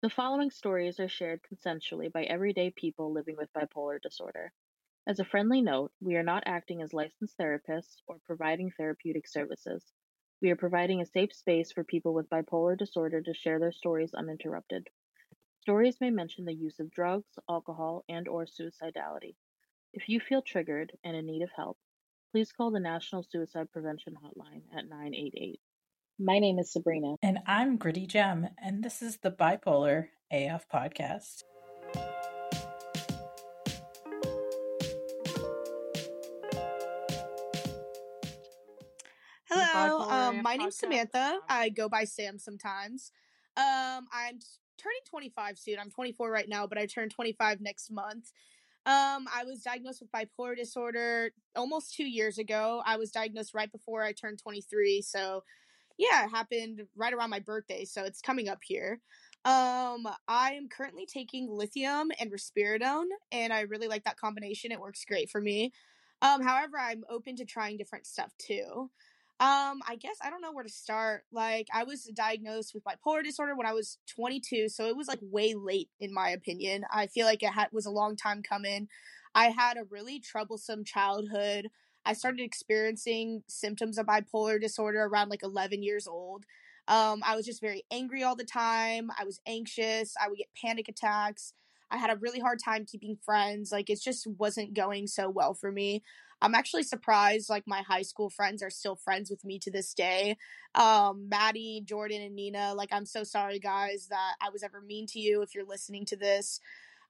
The following stories are shared consensually by everyday people living with bipolar disorder. As a friendly note, we are not acting as licensed therapists or providing therapeutic services. We are providing a safe space for people with bipolar disorder to share their stories uninterrupted. Stories may mention the use of drugs, alcohol, and or suicidality. If you feel triggered and in need of help, please call the National Suicide Prevention Hotline at 988. My name is Sabrina. And I'm Gritty Gem, and this is the Bipolar AF podcast. Hello, um, my name's Samantha. I go by Sam sometimes. Um, I'm turning 25 soon. I'm 24 right now, but I turn 25 next month. Um, I was diagnosed with bipolar disorder almost two years ago. I was diagnosed right before I turned 23, so yeah, it happened right around my birthday, so it's coming up here. Um, I am currently taking lithium and risperidone, and I really like that combination. It works great for me. Um, however, I'm open to trying different stuff too. Um, I guess I don't know where to start. Like, I was diagnosed with bipolar disorder when I was 22, so it was like way late in my opinion. I feel like it was a long time coming. I had a really troublesome childhood. I started experiencing symptoms of bipolar disorder around like 11 years old. Um, I was just very angry all the time. I was anxious. I would get panic attacks. I had a really hard time keeping friends. Like, it just wasn't going so well for me. I'm actually surprised, like, my high school friends are still friends with me to this day. Um, Maddie, Jordan, and Nina, like, I'm so sorry, guys, that I was ever mean to you if you're listening to this.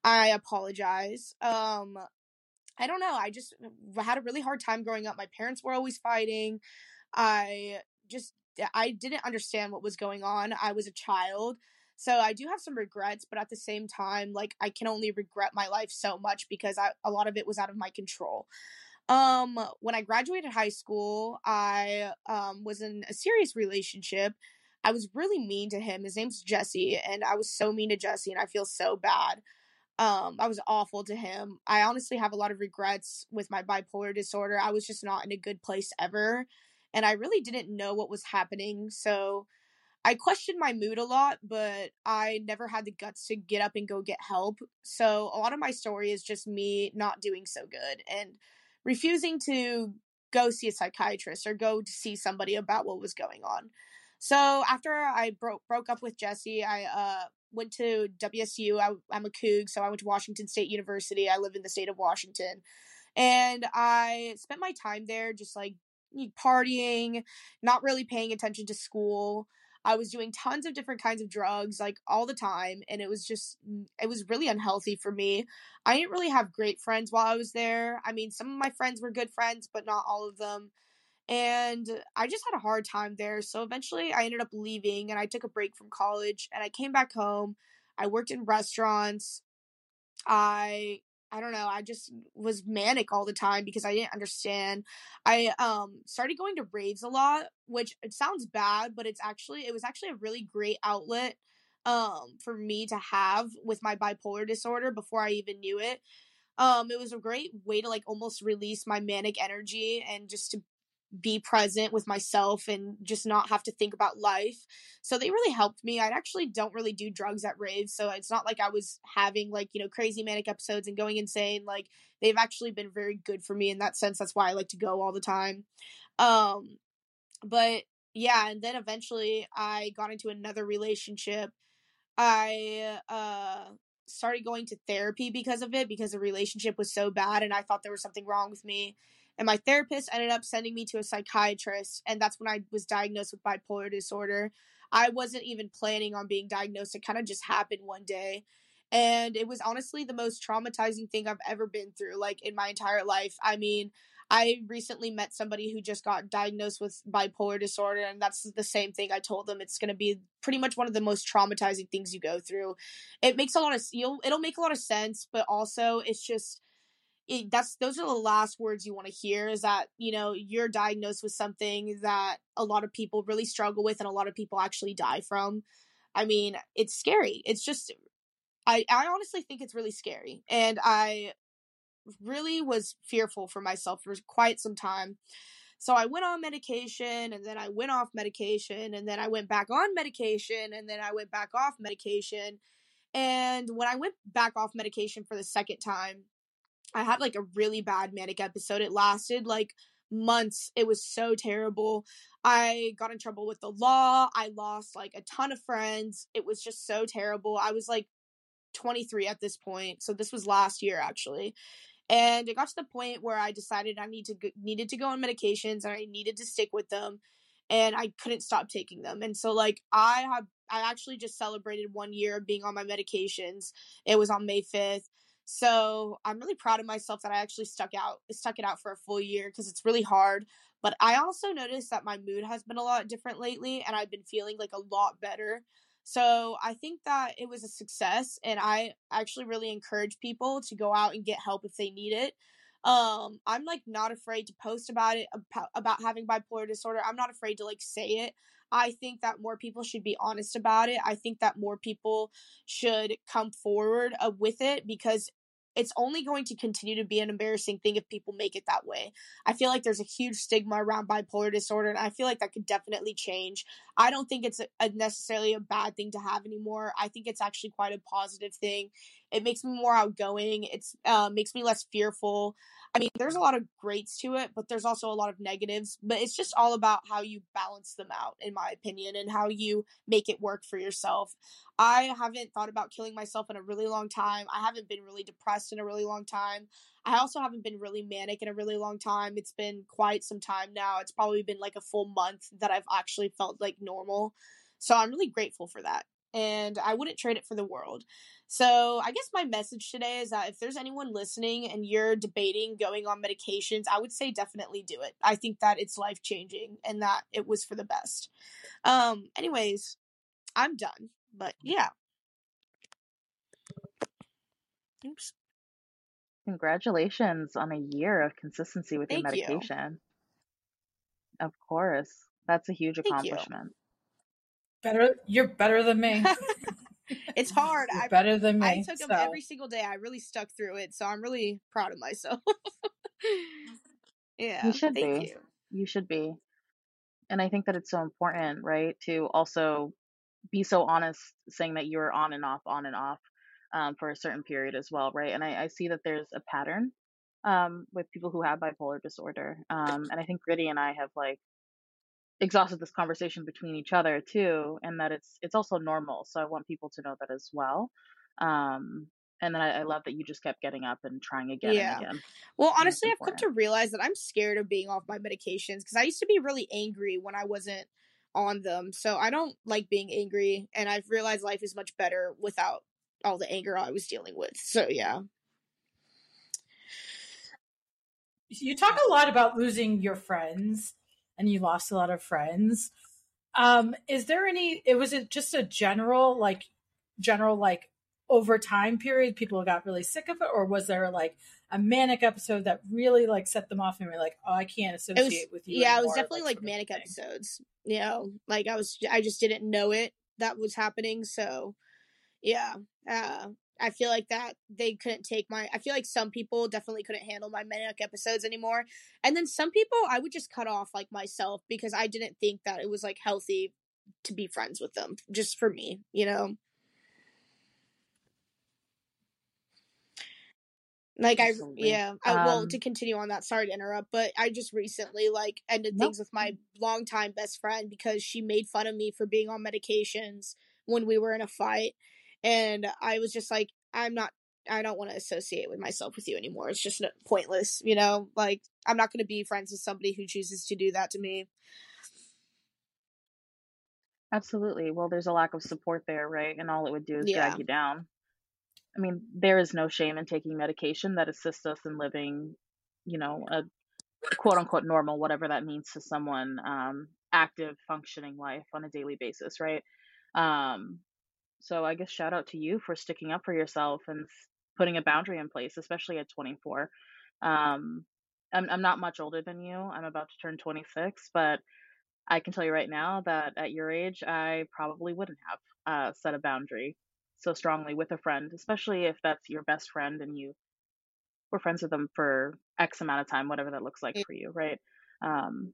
I apologize. Um, I don't know. I just had a really hard time growing up. My parents were always fighting. I just I didn't understand what was going on. I was a child. So I do have some regrets, but at the same time, like I can only regret my life so much because I, a lot of it was out of my control. Um, when I graduated high school, I um was in a serious relationship. I was really mean to him. His name's Jesse, and I was so mean to Jesse, and I feel so bad. Um, I was awful to him. I honestly have a lot of regrets with my bipolar disorder. I was just not in a good place ever, and I really didn't know what was happening. So I questioned my mood a lot, but I never had the guts to get up and go get help. So a lot of my story is just me not doing so good and refusing to go see a psychiatrist or go to see somebody about what was going on. So after I broke broke up with Jesse, I uh went to WSU. I, I'm a Coug, so I went to Washington State University. I live in the state of Washington. And I spent my time there just like partying, not really paying attention to school. I was doing tons of different kinds of drugs like all the time and it was just mm, it was really unhealthy for me. I didn't really have great friends while I was there. I mean, some of my friends were good friends, but not all of them. And I just had a hard time there. So eventually I ended up leaving and I took a break from college and I came back home. I worked in restaurants. I I don't know, I just was manic all the time because I didn't understand. I um started going to raves a lot, which it sounds bad, but it's actually it was actually a really great outlet um for me to have with my bipolar disorder before I even knew it. Um it was a great way to like almost release my manic energy and just to be present with myself and just not have to think about life. So they really helped me. I actually don't really do drugs at raves, so it's not like I was having like, you know, crazy manic episodes and going insane. Like they've actually been very good for me in that sense. That's why I like to go all the time. Um but yeah, and then eventually I got into another relationship. I uh started going to therapy because of it because the relationship was so bad and I thought there was something wrong with me and my therapist ended up sending me to a psychiatrist, and that's when I was diagnosed with bipolar disorder. I wasn't even planning on being diagnosed, it kind of just happened one day. And it was honestly the most traumatizing thing I've ever been through, like in my entire life. I mean, I recently met somebody who just got diagnosed with bipolar disorder, and that's the same thing I told them. It's going to be pretty much one of the most traumatizing things you go through. It makes a lot of you'll it'll make a lot of sense, but also it's just it, that's those are the last words you want to hear is that you know you're diagnosed with something that a lot of people really struggle with and a lot of people actually die from. I mean it's scary. It's just i i honestly think it's really scary and i really was fearful for myself for quite some time. So i went on medication and then i went off medication and then i went back on medication and then i went back off medication And when I went back off medication for the second time, I had like a really bad manic episode. It lasted like months. It was so terrible. I got in trouble with the law. I lost like a ton of friends. It was just so terrible. I was like 23 at this point. So this was last year actually. And it got to the point where I decided I need to needed to go on medications and I needed to stick with them and I couldn't stop taking them. And so like I have I actually just celebrated 1 year of being on my medications. It was on May 5th. So I'm really proud of myself that I actually stuck out stuck it out for a full year because it's really hard. But I also noticed that my mood has been a lot different lately and I've been feeling like a lot better. So I think that it was a success and I actually really encourage people to go out and get help if they need it. Um I'm like not afraid to post about it about, having bipolar disorder. I'm not afraid to like say it. I think that more people should be honest about it. I think that more people should come forward uh, with it because it's only going to continue to be an embarrassing thing if people make it that way. I feel like there's a huge stigma around bipolar disorder, and I feel like that could definitely change. I don't think it's a, a necessarily a bad thing to have anymore. I think it's actually quite a positive thing. It makes me more outgoing. It's uh, makes me less fearful. I mean, there's a lot of greats to it, but there's also a lot of negatives. But it's just all about how you balance them out, in my opinion, and how you make it work for yourself. I haven't thought about killing myself in a really long time. I haven't been really depressed in a really long time. I also haven't been really manic in a really long time. It's been quite some time now. It's probably been like a full month that I've actually felt like normal. So I'm really grateful for that. And I wouldn't trade it for the world. So, I guess my message today is that if there's anyone listening and you're debating going on medications, I would say definitely do it. I think that it's life changing and that it was for the best. Um, anyways, I'm done. But yeah. Oops. Congratulations on a year of consistency with Thank your you. medication. Of course. That's a huge Thank you. Accomplishment. Better, you're better than me. it's hard. You're I better than me. I me. took them every single day. I really stuck through it, so I'm really proud of myself. Yeah, you should thank be. you. You should be. And I think that it's so important, right, to also be so honest saying that you're on and off, on and off um, for a certain period as well, right? And I, I see that there's a pattern um, with people who have bipolar disorder. Um, and I think Gritty and I have like exhausted this conversation between each other too, and that it's it's also normal. So I want people to know that as well. Um, and then I, I love that you just kept getting up and trying again and Yeah. again. Well, honestly, I've come important. to realize that I'm scared of being off my medications because I used to be really angry when I wasn't on them. So I don't like being angry, and I've realized life is much better without all the anger I was dealing with. So yeah. you talk a lot about losing your friends, and you lost a lot of friends. Um, is there any? It was it just a general like general like over time period people got really sick of it, or was there like a manic episode that really like set them off and were like, oh, I can't It was associate with you. yeah, it was definitely like of manic episodes. You know, like I was I just didn't know it that was happening. So yeah, uh, I feel like that they couldn't take my. I feel like some people definitely couldn't handle my manic episodes anymore, and then some people I would just cut off like myself because I didn't think that it was like healthy to be friends with them just for me, you know. Like I yeah, I, well Um, to continue on that, sorry to interrupt, but I just recently like ended nope. things with my longtime best friend because she made fun of me for being on medications when we were in a fight, and I was just like, I'm not, I don't want to associate with myself with you anymore. It's just pointless, you know. Like I'm not going to be friends with somebody who chooses to do that to me. Absolutely. Well, there's a lack of support there, right? And all it would do is Yeah, drag you down. I mean, there is no shame in taking medication that assists us in living, you know, a quote unquote normal, whatever that means to someone, um, active, functioning life on a daily basis, right? Um, so I guess shout out to you for sticking up for yourself and putting a boundary in place, especially at 24. Um, I'm, I'm not much older than you. I'm about to turn 26, but I can tell you right now that at your age, I probably wouldn't have uh, set a boundary so strongly with a friend, especially if that's your best friend and you were friends with them for X amount of time, whatever that looks like for you, right? Um,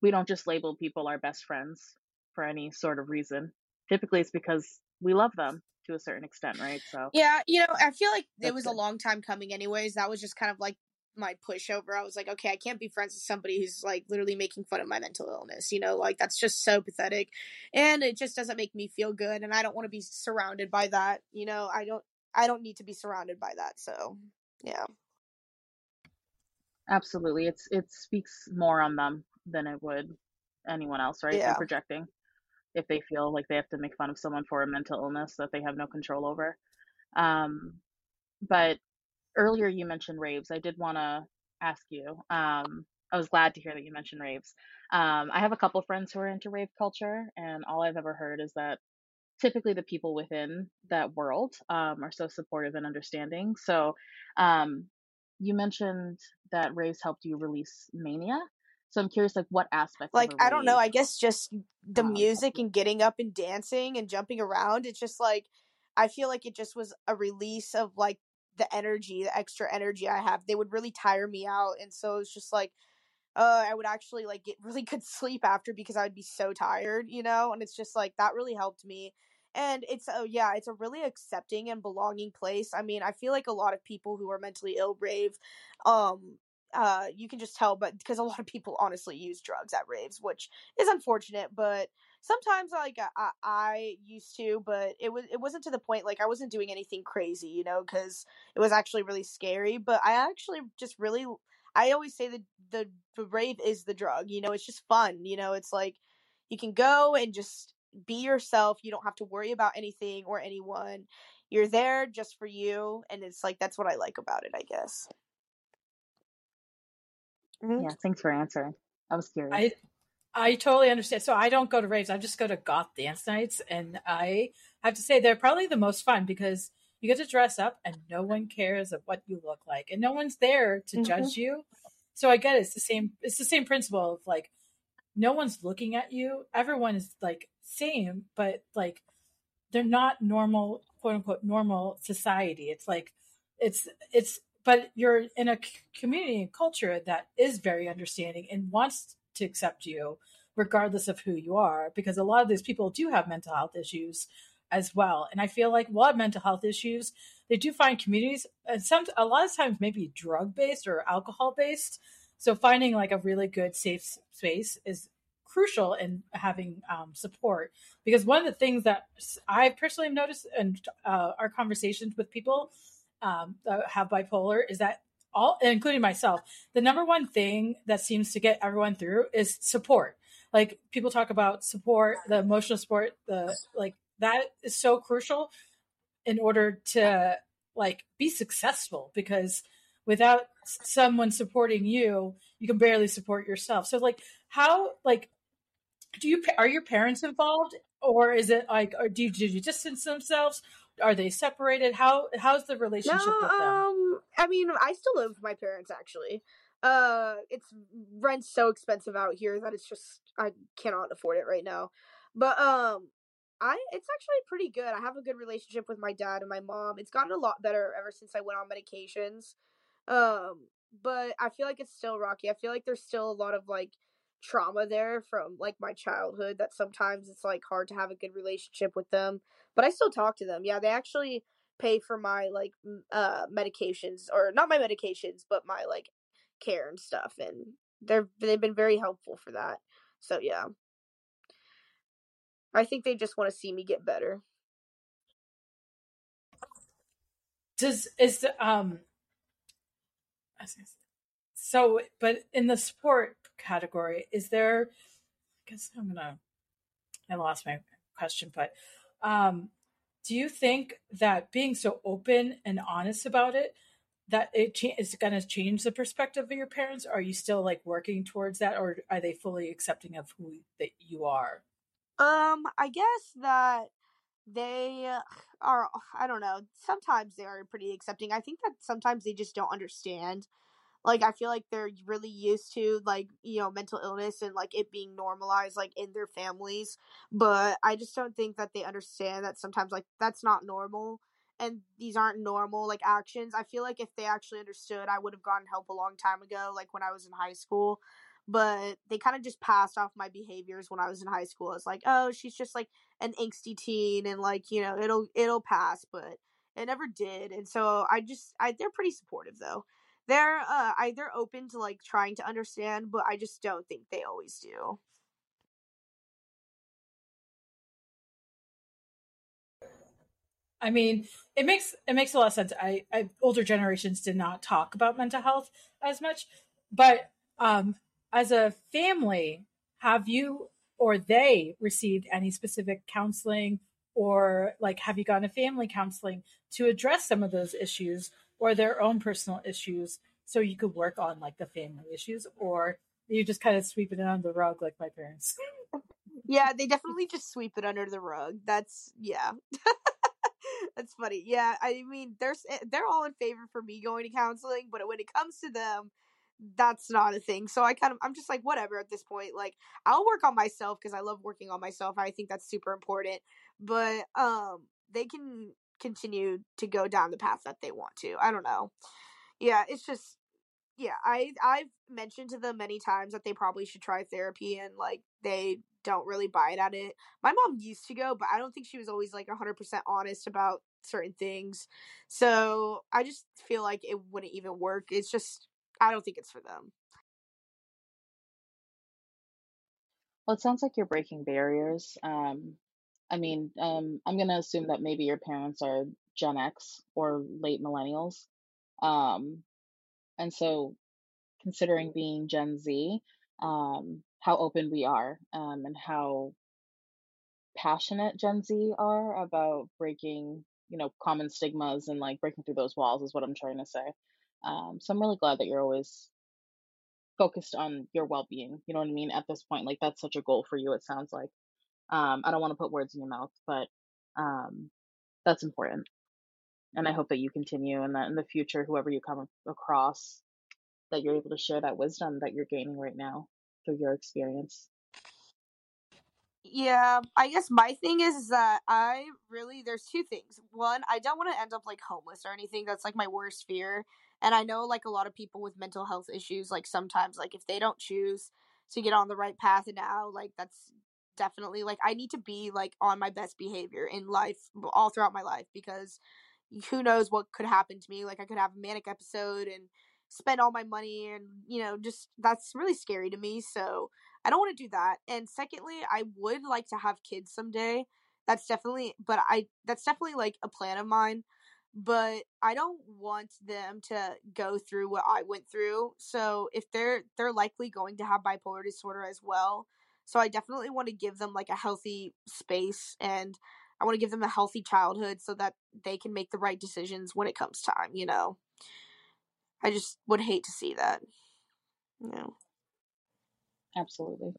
we don't just label people our best friends for any sort of reason. Typically, it's because we love them to a certain extent, right? So yeah, you know, I feel like it was a long time coming. Anyways, that was just kind of like my pushover. I was like, okay, I can't be friends with somebody who's like literally making fun of my mental illness. You know, like that's just so pathetic, and it just doesn't make me feel good. And I don't want to be surrounded by that. You know, I don't. I don't need to be surrounded by that. So, yeah. Absolutely, it's it speaks more on them than it would anyone else, right? Yeah. They're projecting if they feel like they have to make fun of someone for a mental illness that they have no control over. Um, but earlier you mentioned raves. I did want to ask you. Um, I was glad to hear that you mentioned raves. Um, I have a couple friends who are into rave culture, and all I've ever heard is that typically the people within that world um, are so supportive and understanding. So, um, you mentioned that raves helped you release mania. So I'm curious, like, what aspects? Like, I don't know. I guess just the um, music and getting up and dancing and jumping around. It's just like I feel like it just was a release of like the energy, the extra energy I have. They would really tire me out, and so it's just like uh, I would actually like get really good sleep after because I would be so tired, you know. And it's just like that really helped me. And it's oh yeah, it's a really accepting and belonging place. I mean, I feel like a lot of people who are mentally ill rave, um, uh, you can just tell, but because a lot of people honestly use drugs at raves, which is unfortunate, but sometimes like I, I used to, but it was it wasn't to the point like I wasn't doing anything crazy, you know, because it was actually really scary. But I actually just really, I always say that the the rave is the drug, you know, it's just fun, you know, it's like you can go and just be yourself. You don't have to worry about anything or anyone. You're there just for you, and it's like that's what I like about it, I guess. Mm-hmm. Yeah, thanks for answering. I was curious. I I totally understand. So I don't go to raves. I just go to goth dance nights, and I have to say they're probably the most fun because you get to dress up, and no one cares of what you look like, and no one's there to mm-hmm. judge you. So I get it. it's the same. It's the same principle of like no one's looking at you. Everyone is like same, but like they're not normal, quote unquote, normal society. It's like it's it's but you're in a community and culture that is very understanding and wants to accept you regardless of who you are because a lot of these people do have mental health issues as well. And i feel like a lot of mental health issues they do find communities and some a lot of times maybe drug based or alcohol based so finding like a really good safe space is crucial in having um, support because one of the things that i personally have noticed in uh, our conversations with people um, have bipolar is that all, including myself, the number one thing that seems to get everyone through is support. Like people talk about support, the emotional support, the like that is so crucial in order to like be successful because without someone supporting you, you can barely support yourself. So like how like do you are your parents involved or is it like or do you, do you distance themselves are they separated? How how's the relationship no, with them? Um, I mean, I still live with my parents actually. Uh, it's rent's so expensive out here that it's just I cannot afford it right now. But um, I it's actually pretty good. I have a good relationship with my dad and my mom. It's gotten a lot better ever since I went on medications. Um, but I feel like it's still rocky. I feel like there's still a lot of like trauma there from like my childhood that sometimes it's like hard to have a good relationship with them but i still talk to them. Yeah they actually pay for my like uh medications or not my medications but my like care and stuff and they're they've been very helpful for that. So yeah. I think they just want to see me get better. Does is the um so but in the sport category. Is there? I guess I'm gonna. I lost my question, but um, do you think that being so open and honest about it that it cha- is going to change the perspective of your parents? Are you still like working towards that, or are they fully accepting of who that you are? Um, I guess that they are. I don't know. Sometimes they are pretty accepting. I think that sometimes they just don't understand like i feel like they're really used to like you know mental illness and like it being normalized like in their families but i just don't think that they understand that sometimes like that's not normal and these aren't normal like actions i feel like if they actually understood i would have gotten help a long time ago like when i was in high school but they kind of just passed off my behaviors when I was in high school as like, oh, she's just like an angsty teen and like, you know, it'll it'll pass, but it never did. And so I just I they're pretty supportive though. They're uh I they're open to like trying to understand, but I just don't think they always do. I mean, it makes it makes a lot of sense. I, I older generations did not talk about mental health as much, but um, as a family, have you or they received any specific counseling or like have you gone to family counseling to address some of those issues or their own personal issues so you could work on like the family issues or you just kind of sweep it under the rug like my parents yeah they definitely just sweep it under the rug that's yeah that's funny yeah i mean there's eh, they're all in favor for me going to counseling but when it comes to them that's not a thing. So I kind of I'm just like whatever at this point. Like I'll work on myself because I love working on myself. I think that's super important. But um they can continue to go down the path that they want to. I don't know. Yeah, it's just yeah, I I've mentioned to them many times that they probably should try therapy and like they don't really it at it. My mom used to go, but I don't think she was always like 100% honest about certain things. So, I just feel like it wouldn't even work. It's just I don't think it's for them. Well, it sounds like you're breaking barriers. Um, I mean, um, I'm gonna assume that maybe your parents are Gen X or late millennials. Um, and so considering being Gen Z, um, how open we are, um, and how passionate Gen Z are about breaking, you know, common stigmas and like breaking through those walls is what I'm trying to say. Um, so I'm really glad that you're always focused on your well-being. You know what I mean? At this point, like that's such a goal for you. It sounds like. Um, I don't want to put words in your mouth, but um, that's important. And I hope that you continue, and that in the future, whoever you come across, that you're able to share that wisdom that you're gaining right now through your experience. Yeah, I guess my thing is that I really there's two things. One, I don't want to end up like homeless or anything. That's like my worst fear. And I know like a lot of people with mental health issues like sometimes like if they don't choose to get on the right path now, like that's definitely like I need to be like on my best behavior in life all throughout my life because who knows what could happen to me. Like I could have a manic episode and spend all my money and you know just that's really scary to me so I don't want to do that. And secondly, I would like to have kids someday. That's definitely, but I, that's definitely like a plan of mine. But I don't want them to go through what I went through. So if they're, they're likely going to have bipolar disorder as well. So I definitely want to give them like a healthy space and I want to give them a healthy childhood so that they can make the right decisions when it comes time, you know. I just would hate to see that. You know. Absolutely.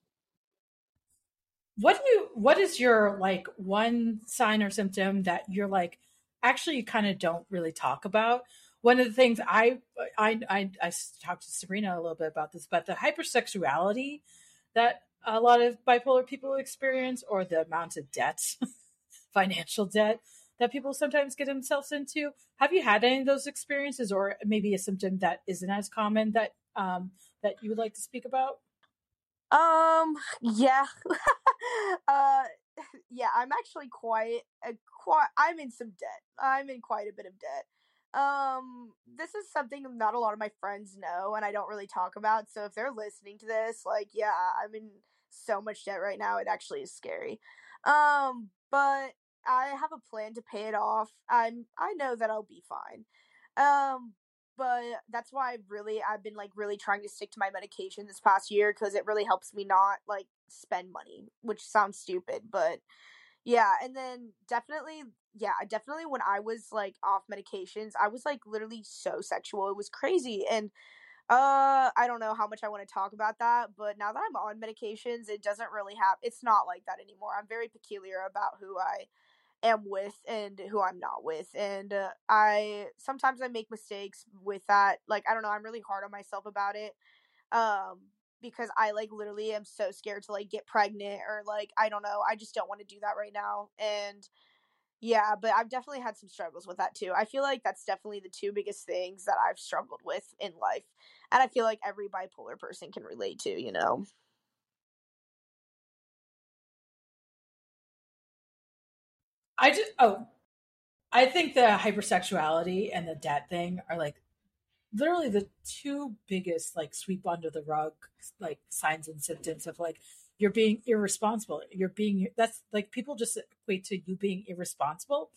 What do you what is your like one sign or symptom that you're like actually you kind of don't really talk about? One of the things I I I, I talked to Sabrina a little bit about this, but the hypersexuality that a lot of bipolar people experience or the amount of debt, financial debt that people sometimes get themselves into. Have you had any of those experiences or maybe a symptom that isn't as common that um that you would like to speak about? Um, yeah. uh, yeah, I'm actually quite, a, quite, I'm in some debt. I'm in quite a bit of debt. Um, this is something not a lot of my friends know and I don't really talk about. So if they're listening to this, like, yeah, I'm in so much debt right now. It actually is scary. Um, but I have a plan to pay it off. I'm, I know that I'll be fine. Um, but that's why I've really I've been like really trying to stick to my medication this past year because it really helps me not like spend money, which sounds stupid, but yeah, and then definitely yeah, definitely when I was like off medications, I was like literally so sexual. It was crazy and uh I don't know how much I want to talk about that, but now that I'm on medications, it doesn't really have it's not like that anymore. I'm very peculiar about who I am with and who I'm not with. And uh, I sometimes I make mistakes with that. Like I don't know, I'm really hard on myself about it. Um because I like literally am so scared to like get pregnant or like I don't know, I just don't want to do that right now. And Yeah, but I've definitely had some struggles with that too. I feel like that's definitely the two biggest things that I've struggled with in life. And I feel like every bipolar person can relate to, you know. I just oh, I think the hypersexuality and the debt thing are like literally the two biggest like sweep under the rug like signs and symptoms of like you're being irresponsible. You're being that's like people just equate to you being irresponsible.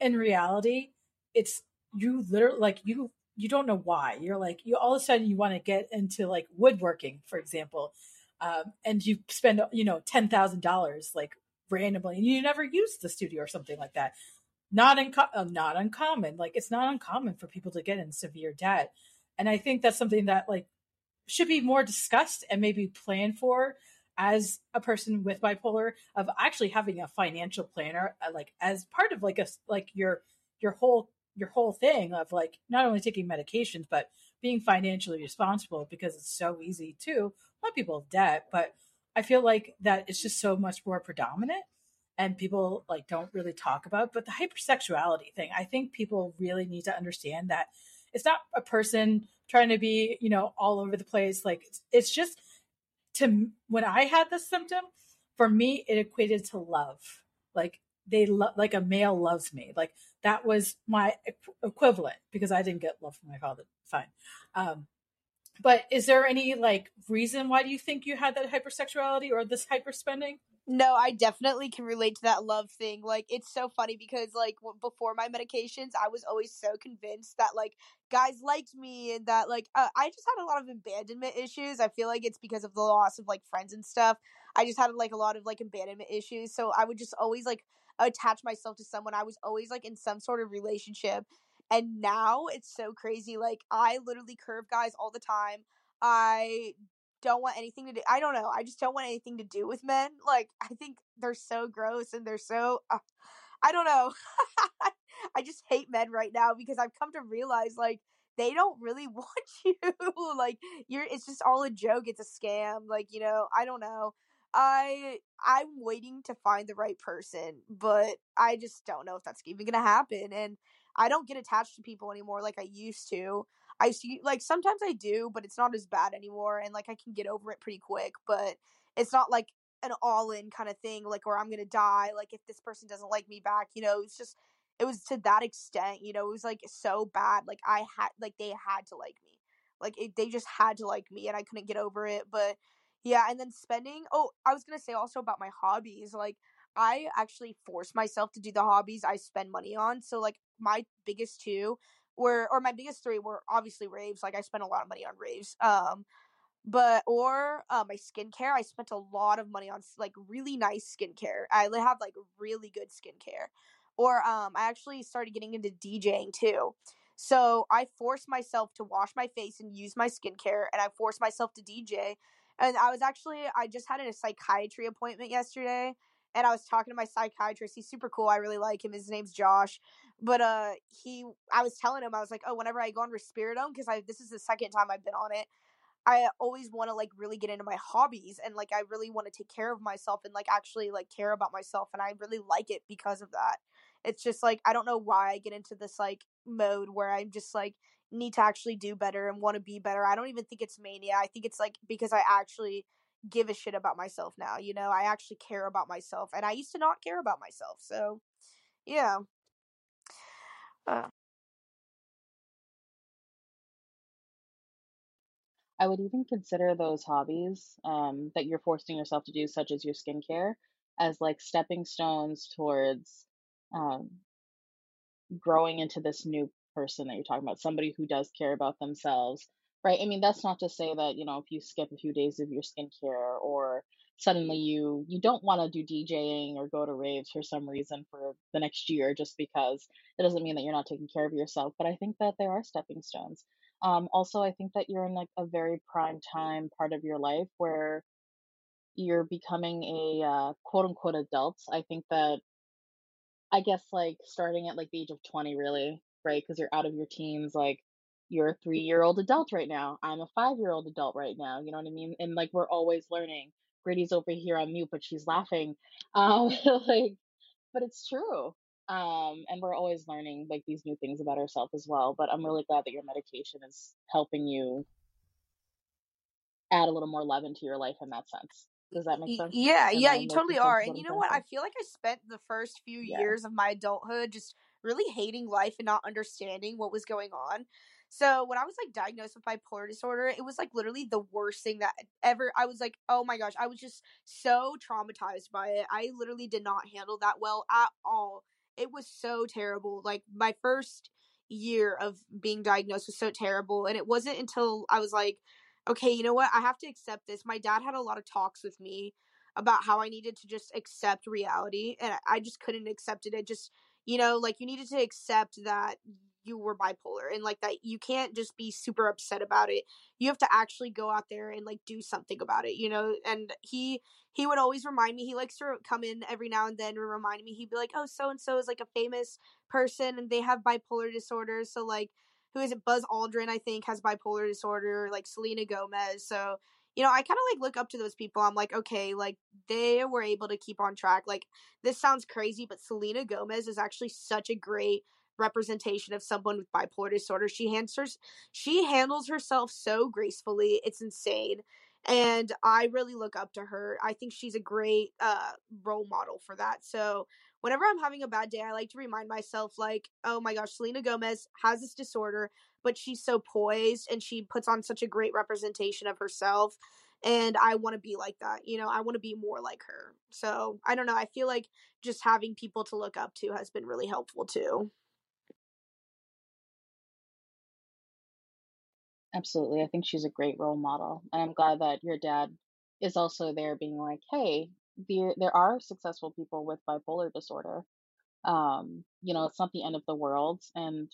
In reality, it's you literally like you you don't know why. You're like you all of a sudden you want to get into like woodworking, for example, um, and you spend you know ten thousand dollars like randomly, and you never use the studio or something like that. Not in, uh, not uncommon. Like it's not uncommon for people to get in severe debt, and I think that's something that like should be more discussed and maybe planned for as a person with bipolar of actually having a financial planner uh, like as part of like a like your your whole your whole thing of like not only taking medications but being financially responsible because it's so easy to a lot of people have debt. But i feel like that it's just so much more predominant and people like don't really talk about. But the hypersexuality thing i think people really need to understand that it's not a person trying to be you know all over the place. Like it's, it's just to when I had this symptom, for me it equated to love. Like they love like a male loves me. Like that was my equivalent because I didn't get love from my father. Fine. Um, but is there any like reason why do you think you had that hypersexuality or this hyperspending? No, I definitely can relate to that love thing. Like, it's so funny because, like, w- before my medications, I was always so convinced that, like, guys liked me and that, like, uh, I just had a lot of abandonment issues. I feel like it's because of the loss of, like, friends and stuff. I just had, like, a lot of, like, abandonment issues. So I would just always, like, attach myself to someone. I was always, like, in some sort of relationship. And now it's so crazy. Like, I literally curve guys all the time. I don't want anything to do. I don't know. I just don't want anything to do with men. Like I think they're so gross and they're so. Uh, I don't know. I just hate men right now because I've come to realize like they don't really want you. like you're. It's just all a joke. It's a scam. Like you know. I don't know. I I'm waiting to find the right person, but I just don't know if that's even gonna happen. And I don't get attached to people anymore like I used to. I see like sometimes I do, but it's not as bad anymore and like I can get over it pretty quick, but it's not like an all in kind of thing like where I'm to die like if this person doesn't like me back, you know, it's just it was to that extent, you know, it was like so bad like I had like they had to like me. Like it, they just had to like me and I couldn't get over it, but yeah, and then spending Oh, I was to say also about my hobbies like I actually force myself to do the hobbies I spend money on. So like my biggest two were or my biggest three were obviously raves. Like I spent a lot of money on raves. Um, but or uh, my skincare, I spent a lot of money on like really nice skincare. I have like really good skincare. Or um, I actually started getting into DJing too. So I forced myself to wash my face and use my skincare, and I forced myself to DJ. And I was actually I just had a psychiatry appointment yesterday, and I was talking to my psychiatrist. He's super cool. I really like him. His name's Josh. But uh he I was telling him I was like, "Oh, whenever I go on Risperidone because I this is the second time I've been on it, I always want to like really get into my hobbies and like I really want to take care of myself and like actually like care about myself and I really like it because of that. It's just like I don't know why I get into this like mode where I'm just like need to actually do better and want to be better. I don't even think it's mania. I think it's like because I actually give a shit about myself now. You know, I actually care about myself, and I used to not care about myself. So, yeah. I would even consider those hobbies um, that you're forcing yourself to do, such as your skincare, as like stepping stones towards um, growing into this new person that you're talking about, somebody who does care about themselves, right? I mean, that's not to say that, you know, if you skip a few days of your skincare or suddenly you you don't want to do DJing or go to raves for some reason for the next year just because it doesn't mean that you're not taking care of yourself, but I think that there are stepping stones. Um, also, I think that you're in like a very prime time part of your life where you're becoming a uh, quote unquote adult. I think that I guess like starting at like the age of 20 really, right? Because you're out of your teens, like you're a three year old adult right now. I'm a five year old adult right now. You know what I mean? And like we're always learning. Brady's over here on mute, but she's laughing. Um, like, but it's true. Um, and we're always learning like these new things about ourselves as well. But I'm really glad that your medication is helping you add a little more love into your life in that sense. Does that make sense? Yeah, and yeah, you totally are. And you know what? I feel like I spent the first few yeah. years of my adulthood just really hating life and not understanding what was going on. So when I was like diagnosed with bipolar disorder, it was like literally the worst thing that ever. I was like, oh my gosh, I was just so traumatized by it. I literally did not handle that well at all. It was so terrible. Like my first year of being diagnosed was so terrible, and it wasn't until I was like, okay, you know what? I have to accept this. My dad had a lot of talks with me about how I needed to just accept reality, and I just couldn't accept it. It just you know like you needed to accept that you were bipolar and like that you can't just be super upset about it you have to actually go out there and like do something about it you know and he he would always remind me he likes to come in every now and then and remind me he'd be like oh so and so is like a famous person and they have bipolar disorder so like who is it buzz aldrin i think has bipolar disorder like selena gomez so you know, I kind of like look up to those people. I'm like, okay, like they were able to keep on track. Like this sounds crazy, but Selena Gomez is actually such a great representation of someone with bipolar disorder. She handles she handles herself so gracefully. It's insane. And I really look up to her. I think she's a great uh role model for that. So whenever I'm having a bad day, I like to remind myself, like, oh my gosh, Selena Gomez has this disorder, but she's so poised and she puts on such a great representation of herself. And I want to be like that. You know, I want to be more like her. So I don't know. I feel like just having people to look up to has been really helpful too. Absolutely. I think she's a great role model. And I'm glad that your dad is also there being like, hey, there there are successful people with bipolar disorder. Um, you know, it's not the end of the world. And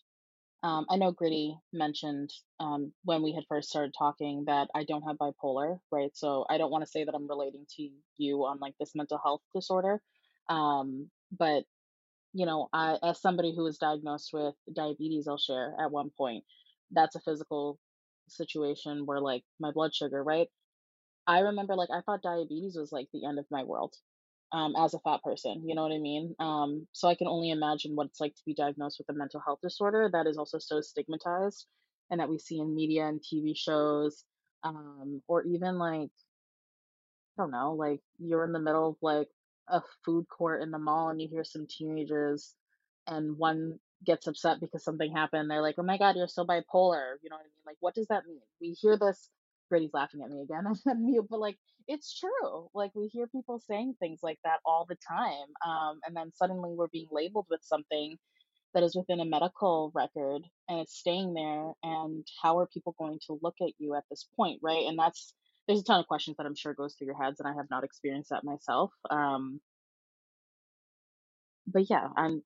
um, I know Gritty mentioned um, when we had first started talking that I don't have bipolar, right? So I don't want to say that I'm relating to you on like this mental health disorder. Um, but you know, I as somebody who was diagnosed with diabetes, I'll share at one point. That's a physical situation where like my blood sugar, right? I remember like I thought diabetes was like the end of my world um, as a fat person. You know what I mean? Um, so I can only imagine what it's like to be diagnosed with a mental health disorder that is also so stigmatized and that we see in media and TV shows, um, or even like, I don't know, like you're in the middle of like a food court in the mall and you hear some teenagers and one gets upset because something happened. They're like, oh my God, you're so bipolar. You know what I mean? Like, what does that mean? We hear this Brady's laughing at me again. I'm mute, but like it's true. Like we hear people saying things like that all the time, um, and then suddenly we're being labeled with something that is within a medical record and it's staying there. And how are people going to look at you at this point, right? And that's there's a ton of questions that I'm sure goes through your heads, and I have not experienced that myself. Um, but yeah, I'm.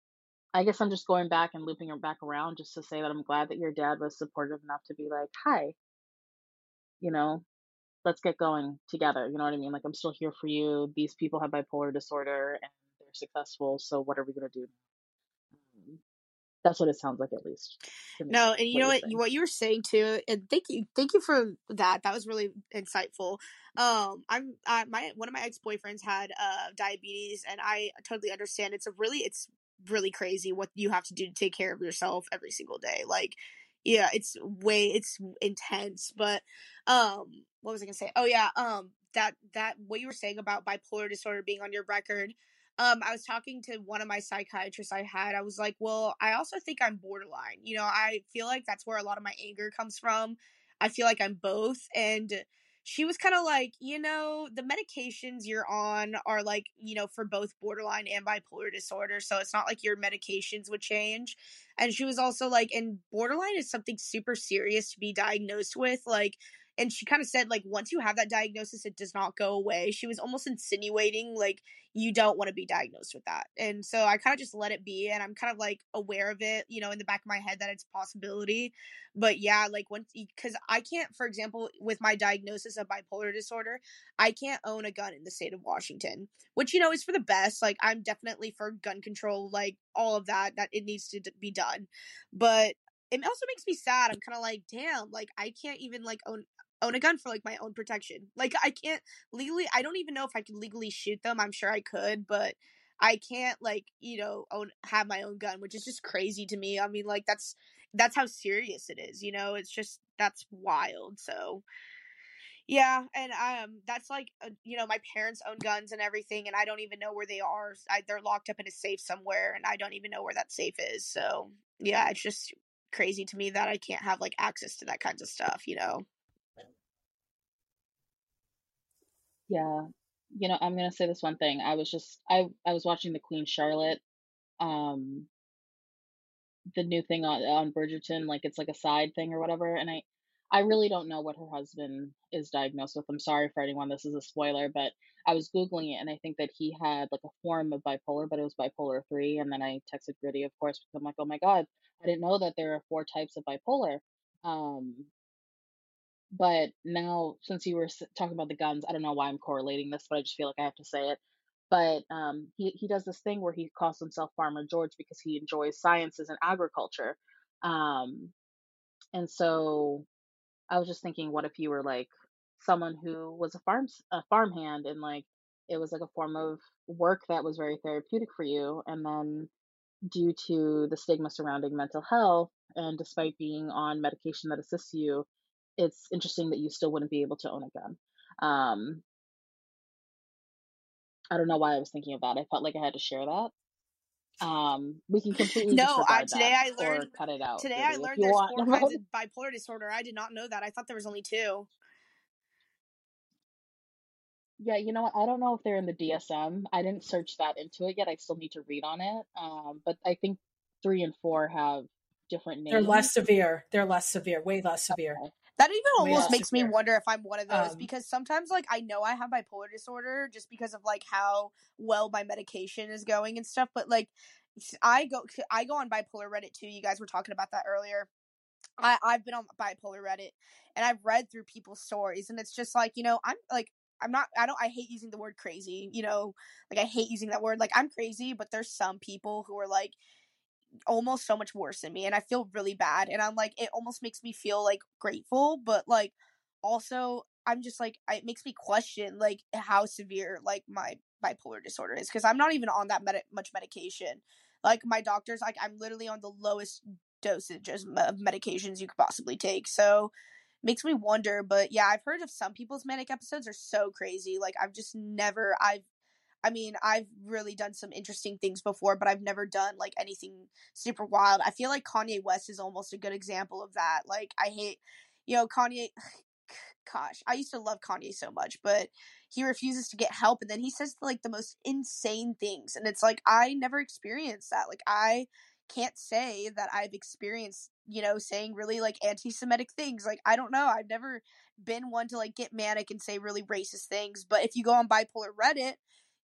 I guess I'm just going back and looping it back around just to say that I'm glad that your dad was supportive enough to be like, "Hi, you know, let's get going together. You know what I mean? Like, I'm still here for you. These people have bipolar disorder and they're successful. So, what are we going to do? Um, that's what it sounds like, at least. No, and you know what? What you were saying too, and thank you, thank you for that. That was really insightful. Um, I'm I, my one of my ex boyfriends had uh diabetes, and I totally understand. It's a really, it's really crazy what you have to do to take care of yourself every single day. Like yeah, it's way it's intense. But um, what was I gonna say? Oh yeah, um, that that what you were saying about bipolar disorder being on your record. Um, I was talking to one of my psychiatrists I had. I was like, well, I also think I'm borderline. You know, I feel like that's where a lot of my anger comes from. I feel like I'm both, and she was kind of like, you know, the medications you're on are like, you know, for both borderline and bipolar disorder. So it's not like your medications would change. And she was also like, and borderline is something super serious to be diagnosed with. Like, and she kind of said like once you have that diagnosis it does not go away. She was almost insinuating like you don't want to be diagnosed with that. And so i kind of just let it be and i'm kind of like aware of it you know in the back of my head that it's a possibility. But yeah like once because i can't for example with my diagnosis of bipolar disorder i can't own a gun in the state of washington which you know is for the best like i'm definitely for gun control like all of that that it needs to be done. But it also makes me sad. I'm kind of like, damn, like I can't even like own own a gun for like my own protection. Like I can't legally I don't even know if I can legally shoot them. I'm sure I could, but I can't like, you know, own have my own gun, which is just crazy to me. I mean, like that's that's how serious it is, you know? It's just that's wild. So yeah, and um that's like uh, you know, my parents own guns and everything and I don't even know where they are. I, they're locked up in a safe somewhere and I don't even know where that safe is. So, yeah, it's just crazy to me that I can't have like access to that kinds of stuff, you know. Yeah. You know, I'm gonna say this one thing. I was just I I was watching the Queen Charlotte, um, the new thing on on Bridgerton, like it's like a side thing or whatever, and I I really don't know what her husband is diagnosed with. I'm sorry for anyone, this is a spoiler, but I was googling it and I think that he had like a form of bipolar, but it was bipolar three. And then I texted Gritty, of course, because I'm like, oh my god, I didn't know that there are four types of bipolar. Um, but now, since you were talking about the guns, I don't know why I'm correlating this, but I just feel like I have to say it. But um, he he does this thing where he calls himself Farmer George because he enjoys sciences and agriculture. Um, and so I was just thinking, what if you were like someone who was a farm a farmhand and like it was like a form of work that was very therapeutic for you, and then due to the stigma surrounding mental health and despite being on medication that assists you it's interesting that you still wouldn't be able to own a gun. Um, I don't know why I was thinking of that. I felt like I had to share that. Um, we can completely no. I, today I learned cut it out. Today I learned there's four kinds of bipolar disorder. I did not know that. I thought there was only two. Yeah, you know what? I don't know if they're in the DSM. I didn't search that into it yet. I still need to read on it. Um, but I think three and four have different names. They're less severe. They're less severe. Way less severe. Okay. That even almost makes me wonder if I'm one of those um, because sometimes like I know I have bipolar disorder just because of like how well my medication is going and stuff, but like I go I go on bipolar Reddit too. You guys were talking about that earlier. I I've been on bipolar Reddit and I've read through people's stories and it's just like, you know, I'm like I'm not I don't I hate using the word crazy, you know, like I hate using that word. Like I'm crazy, but there's some people who are like almost so much worse than me and I feel really bad and I'm like it almost makes me feel like grateful but like also I'm just like it makes me question like how severe like my bipolar disorder is because I'm not even on that med- much medication. Like my doctor's like I'm literally on the lowest dosage of medications you could possibly take so makes me wonder but yeah I've heard of some people's manic episodes are so crazy like I've just never I've I mean, I've really done some interesting things before, but I've never done like anything super wild. I feel like Kanye West is almost a good example of that. Like, I hate, you know, Kanye. Gosh, I used to love Kanye so much, but he refuses to get help, and then he says like the most insane things, and it's like I never experienced that. Like, I can't say that I've experienced, you know, saying really like anti-Semitic things. Like, I don't know. I've never been one to like get manic and say really racist things. But if you go on bipolar Reddit,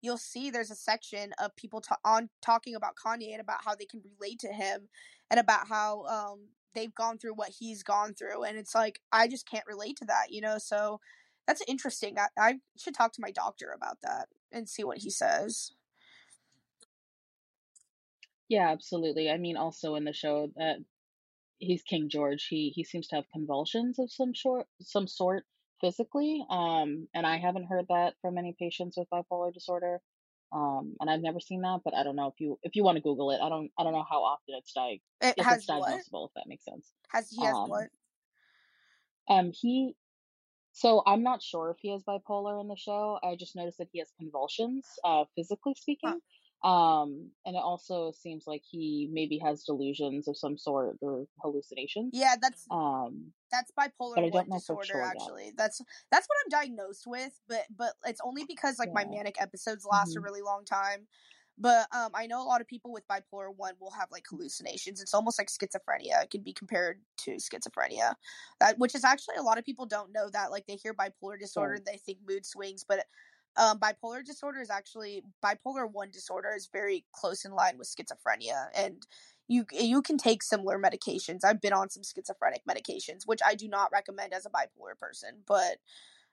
you'll see there's a section of people on talking about Kanye and about how they can relate to him and about how um they've gone through what he's gone through and it's like I just can't relate to that, you know. So that's interesting. I, I should talk to my doctor about that and see what he says. Yeah, absolutely. I mean, also in the show that he's King George, he he seems to have convulsions of some sort, some sort, physically. Um, and I haven't heard that from any patients with bipolar disorder. Um, and I've never seen that, but I don't know if you if you want to Google it. I don't I don't know how often it's diag- it if it's diagnosable. What? If that makes sense. Has he has um, what? Um, he. So I'm not sure if he has bipolar in the show. I just noticed that he has convulsions, uh, physically speaking. Huh. Um, and it also seems like he maybe has delusions of some sort or hallucinations. Yeah, that's um that's bipolar one disorder sure actually. That's that's what I'm diagnosed with, but but it's only because like yeah. my manic episodes last mm-hmm. a really long time. But um I know a lot of people with bipolar 1 will have like hallucinations. It's almost like schizophrenia. It can be compared to schizophrenia. That which is actually a lot of people don't know that like they hear bipolar disorder yeah. and they think mood swings, but um, bipolar disorder is actually bipolar one disorder is very close in line with schizophrenia, and you you can take similar medications. I've been on some schizophrenic medications, which I do not recommend as a bipolar person, but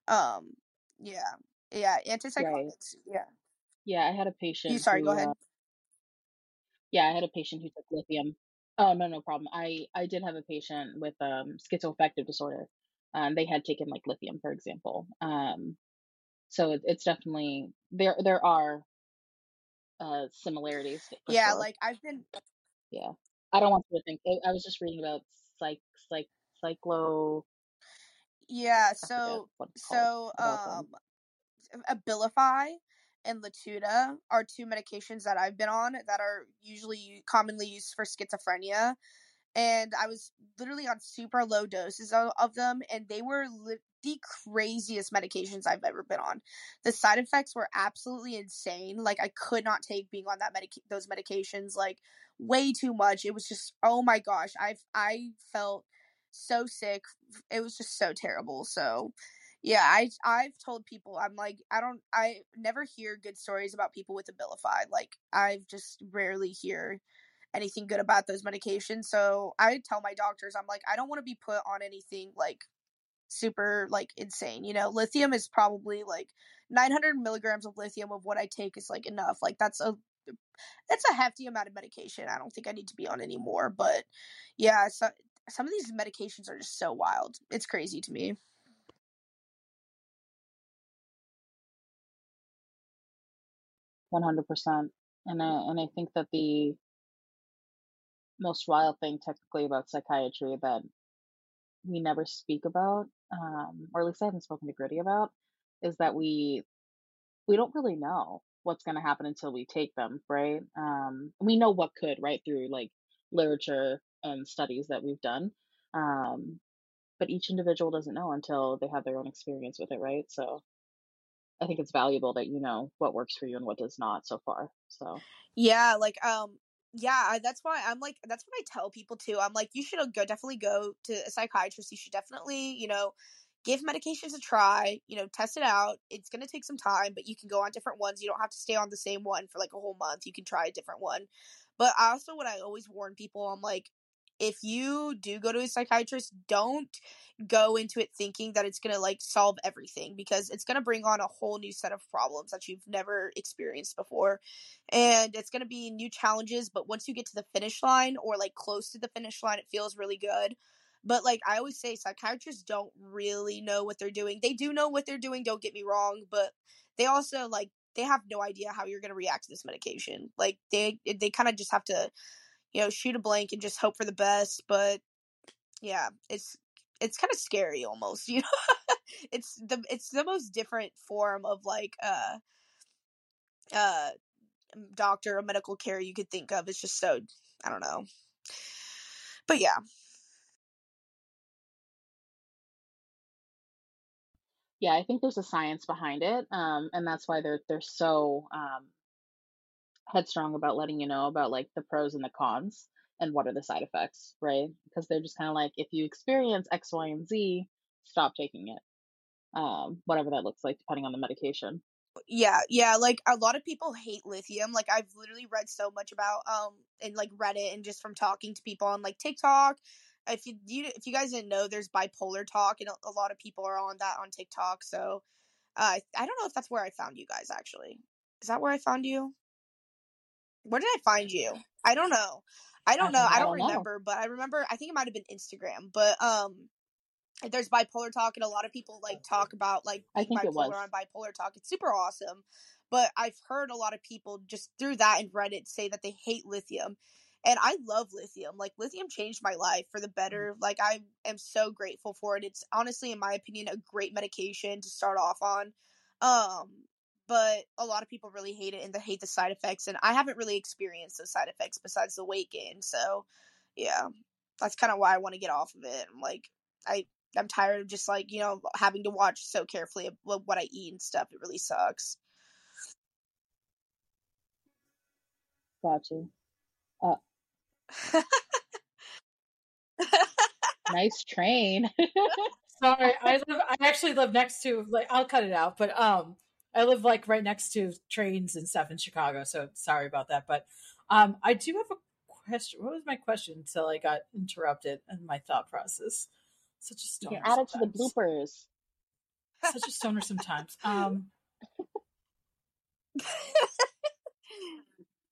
um, yeah, yeah, antipsychotics, right. yeah, yeah. I had a patient. You sorry, who, go ahead. Uh, yeah, I had a patient who took lithium. Oh no, no problem. I I did have a patient with um schizoaffective disorder. Um, they had taken like lithium, for example. Um, so it, it's definitely there. There are uh, similarities. Yeah, sure. like I've been. Yeah, I don't want you to think. I was just reading about psych, psych, cyclo. Yeah. So so um, Abilify and Latuda are two medications that I've been on that are usually commonly used for schizophrenia and I was literally on super low doses of, of them, and they were li- the craziest medications I've ever been on. The side effects were absolutely insane. Like I could not take being on that medic those medications like way too much. It was just oh my gosh, I've I felt so sick. It was just so terrible. So yeah, I I've told people I'm like I don't I never hear good stories about people with Abilify. Like I've just rarely hear anything good about those medications. So I tell my doctors, I'm like, I don't want to be put on anything like super like insane. You know, lithium is probably like 900 milligrams of lithium of what I take is like enough. Like that's a that's a hefty amount of medication. I don't think I need to be on anymore. But yeah, so some of these medications are just so wild. It's crazy to me. One hundred percent, and I and I think that the most wild thing technically about psychiatry that we never speak about, um, or at least I haven't spoken to Gritty about, is that we we don't really know what's going to happen until we take them, right? Um, we know what could, right, through like literature and studies that we've done. Um, but each individual doesn't know until they have their own experience with it, right? So I think it's valuable that you know what works for you and what does not so far. So yeah, like um yeah, that's why I'm like that's what I tell people too. I'm like you should go definitely go to a psychiatrist. You should definitely, you know, give medications a try, you know, test it out. It's going to take some time, but you can go on different ones. You don't have to stay on the same one for like a whole month. You can try a different one. But also what I always warn people, I'm like if you do go to a psychiatrist, don't go into it thinking that it's going to like solve everything because it's going to bring on a whole new set of problems that you've never experienced before. And it's going to be new challenges, but once you get to the finish line or like close to the finish line, it feels really good. But like I always say, psychiatrists don't really know what they're doing. They do know what they're doing, don't get me wrong, but they also like they have no idea how you're going to react to this medication. Like they they kind of just have to you know, shoot a blank and just hope for the best. But yeah, it's it's kind of scary almost, you know. it's the it's the most different form of like uh uh doctor or medical care you could think of. It's just so I don't know. But yeah. Yeah, I think there's a science behind it, um, and that's why they're they're so um, headstrong about letting you know about like the pros and the cons and what are the side effects, right? Because they're just kind of like, if you experience X, Y, and Z, stop taking it. Um, whatever that looks like, depending on the medication. Yeah, yeah. Like a lot of people hate lithium. Like I've literally read so much about um and like Reddit and just from talking to people on like TikTok. If you, you if you guys didn't know, there's bipolar talk, and a, a lot of people are on that on TikTok. So, uh, I don't know if that's where I found you guys. Actually, is that where I found you? Where did I find you? I don't know. I don't know. I don't, I don't remember, know. but I remember. I think it might have been Instagram. But um, there's bipolar talk, and a lot of people like talk about like I think bipolar on bipolar talk. It's super awesome. But I've heard a lot of people just through that and Reddit say that they hate lithium. And I love lithium. Like lithium changed my life for the mm. better. Like I am so grateful for it. It's honestly, in my opinion, a great medication to start off on. Um, but a lot of people really hate it and they hate the side effects and i haven't really experienced those side effects besides the weight gain so yeah that's kind of why i want to get off of it i'm like i i'm tired of just like you know having to watch so carefully what i eat and stuff it really sucks. Gotcha. Uh, nice train. Sorry i live i actually live next to like i'll cut it out but um I live like right next to trains and stuff in Chicago, so sorry about that. But um, I do have a question. What was my question until I got interrupted in my thought process? Such a stoner. You can add it to the bloopers. Such a stoner sometimes. Um, I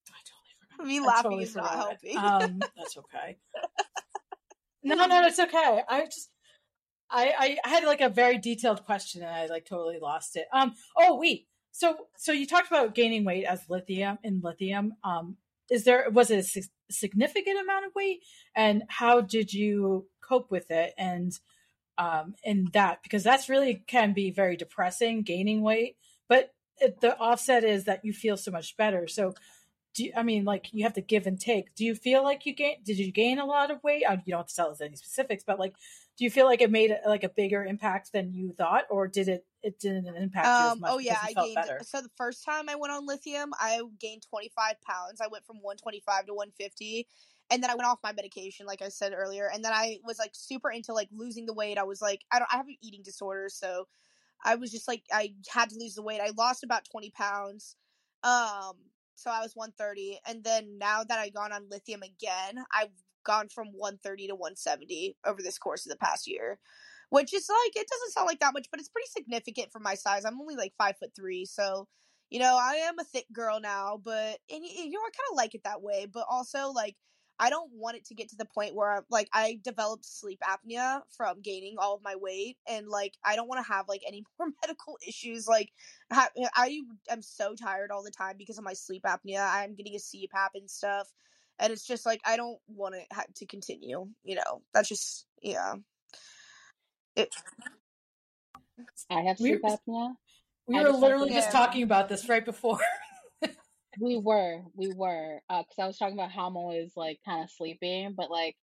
totally forgot. Me laughing totally is not helping. Um, that's okay. No, no, it's okay. I just I, I had like a very detailed question and I like totally lost it. Um. Oh wait. so so you talked about gaining weight as lithium in lithium. Um, is there was it a significant amount of weight, and how did you cope with it? And um, in that because that's really can be very depressing, gaining weight. But it, the offset is that you feel so much better. So do you, I mean, like you have to give and take. Do you feel like you gain? Did you gain a lot of weight? You don't have to tell us any specifics, but like, do you feel like it made like a bigger impact than you thought, or did it? It didn't impact um, you as um, much. Oh yeah, I gained. Better? So the first time I went on lithium, I gained twenty five pounds. I went from one twenty five to one fifty, and then I went off my medication, like I said earlier, and then I was like super into like losing the weight. I was like, I don't, I have an eating disorder, so I was just like, I had to lose the weight. I lost about twenty pounds. Um, so I was 130, and then now that I gone on lithium again, I've gone from 130 to 170 over this course of the past year, which is like it doesn't sound like that much, but it's pretty significant for my size. I'm only like five foot three, so you know I am a thick girl now, but and you know I kind of like it that way, but also like I don't want it to get to the point where I'm, like I developed sleep apnea from gaining all of my weight and like I don't want to have like any more medical issues like I am so tired all the time because of my sleep apnea. I'm getting a CPAP and stuff and it's just like I don't want it ha- to continue, you know. That's just yeah. It I have sleep apnea. We were literally just talking about this right before. we were, we were, because uh, I was talking about how I'm always like kind of sleeping, but like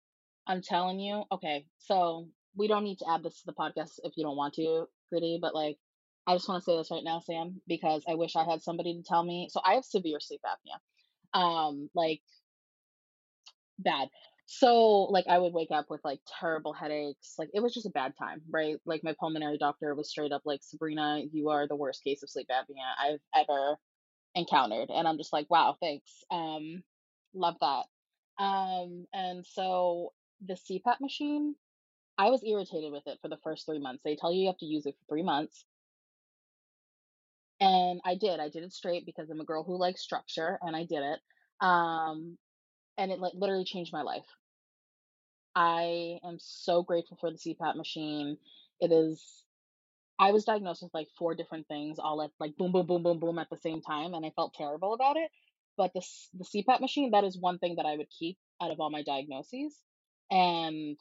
I'm telling you, okay, so we don't need to add this to the podcast if you don't want to, Gritty, but like I just want to say this right now, Sam, because I wish I had somebody to tell me. So I have severe sleep apnea, um, like bad. So like I would wake up with like terrible headaches. Like it was just a bad time, right? Like my pulmonary doctor was straight up like, Sabrina, you are the worst case of sleep apnea I've ever encountered and i'm just like wow thanks um love that um and so the cpap machine i was irritated with it for the first three months they tell you you have to use it for three months and i did i did it straight because i'm a girl who likes structure and i did it um and it like literally changed my life i am so grateful for the cpap machine it is I was diagnosed with like four different things all at like boom, boom, boom, boom, boom at the same time, and I felt terrible about it. But the the CPAP machine, that is one thing that I would keep out of all my diagnoses, and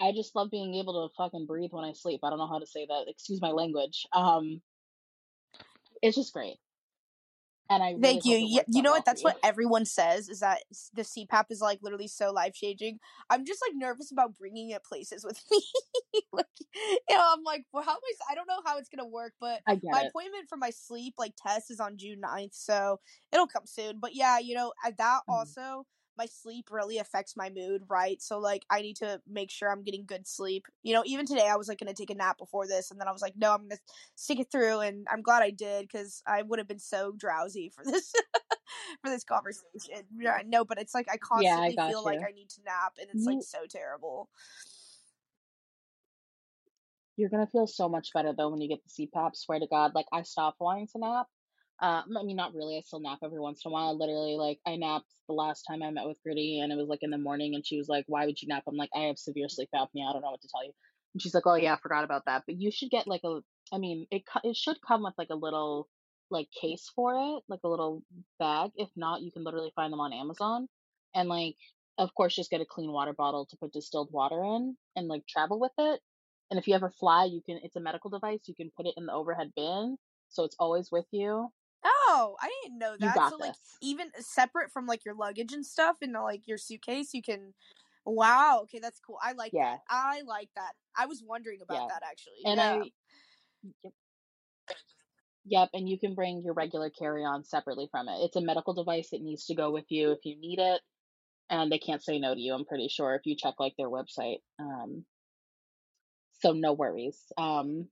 I just love being able to fucking breathe when I sleep. I don't know how to say that. Excuse my language. Um, it's just great. And I really thank you. You, you know what? That's what everyone says is that the CPAP is like literally so life changing. I'm just like nervous about bringing it places with me. like, you know, I'm like, well, how am I? I don't know how it's gonna work, but my it. appointment for my sleep like test is on June 9th, so it'll come soon. But yeah, you know, that mm-hmm. also my sleep really affects my mood, right? So like I need to make sure I'm getting good sleep. You know, even today I was like going to take a nap before this and then I was like, no, I'm going to stick it through and I'm glad I did cuz I would have been so drowsy for this for this conversation. Yeah, no, but it's like I constantly yeah, I feel you. like I need to nap and it's like so terrible. You're going to feel so much better though when you get the CPAP, swear to god. Like I stopped wanting to nap um, I mean, not really. I still nap every once in a while. Literally, like I napped the last time I met with Gritty, and it was like in the morning, and she was like, "Why would you nap?" I'm like, "I have severe sleep apnea. I don't know what to tell you." And she's like, "Oh yeah, I forgot about that." But you should get like a. I mean, it it should come with like a little like case for it, like a little bag. If not, you can literally find them on Amazon, and like, of course, just get a clean water bottle to put distilled water in, and like travel with it. And if you ever fly, you can. It's a medical device. You can put it in the overhead bin, so it's always with you Oh, I didn't know that. so like this. even separate from like your luggage and stuff and like your suitcase, you can Wow, okay, that's cool. I like yeah. that. I like that. I was wondering about yeah. that actually. And yeah. I yep. yep, and you can bring your regular carry-on separately from it. It's a medical device that needs to go with you if you need it. And they can't say no to you, I'm pretty sure, if you check like their website. Um so no worries. Um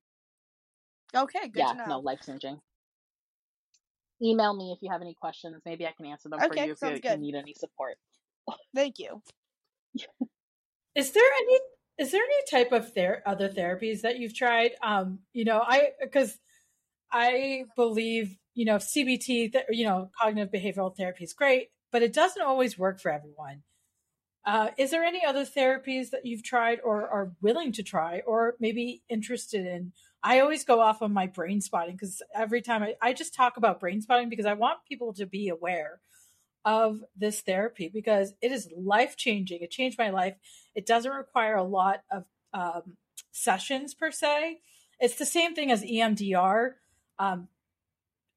Okay, good yeah, no, life changing email me if you have any questions. Maybe I can answer them okay, for you if you, you need any support. Thank you. is there any is there any type of ther- other therapies that you've tried? Um, you know, I because I believe you know CBT, th- you know, cognitive behavioral therapy is great, but it doesn't always work for everyone. Uh, is there any other therapies that you've tried or are willing to try, or maybe interested in I always go off on my brain spotting because every time I, I just talk about brain spotting because I want people to be aware of this therapy because it is life changing. It changed my life. It doesn't require a lot of um, sessions per se. It's the same thing as EMDR, um,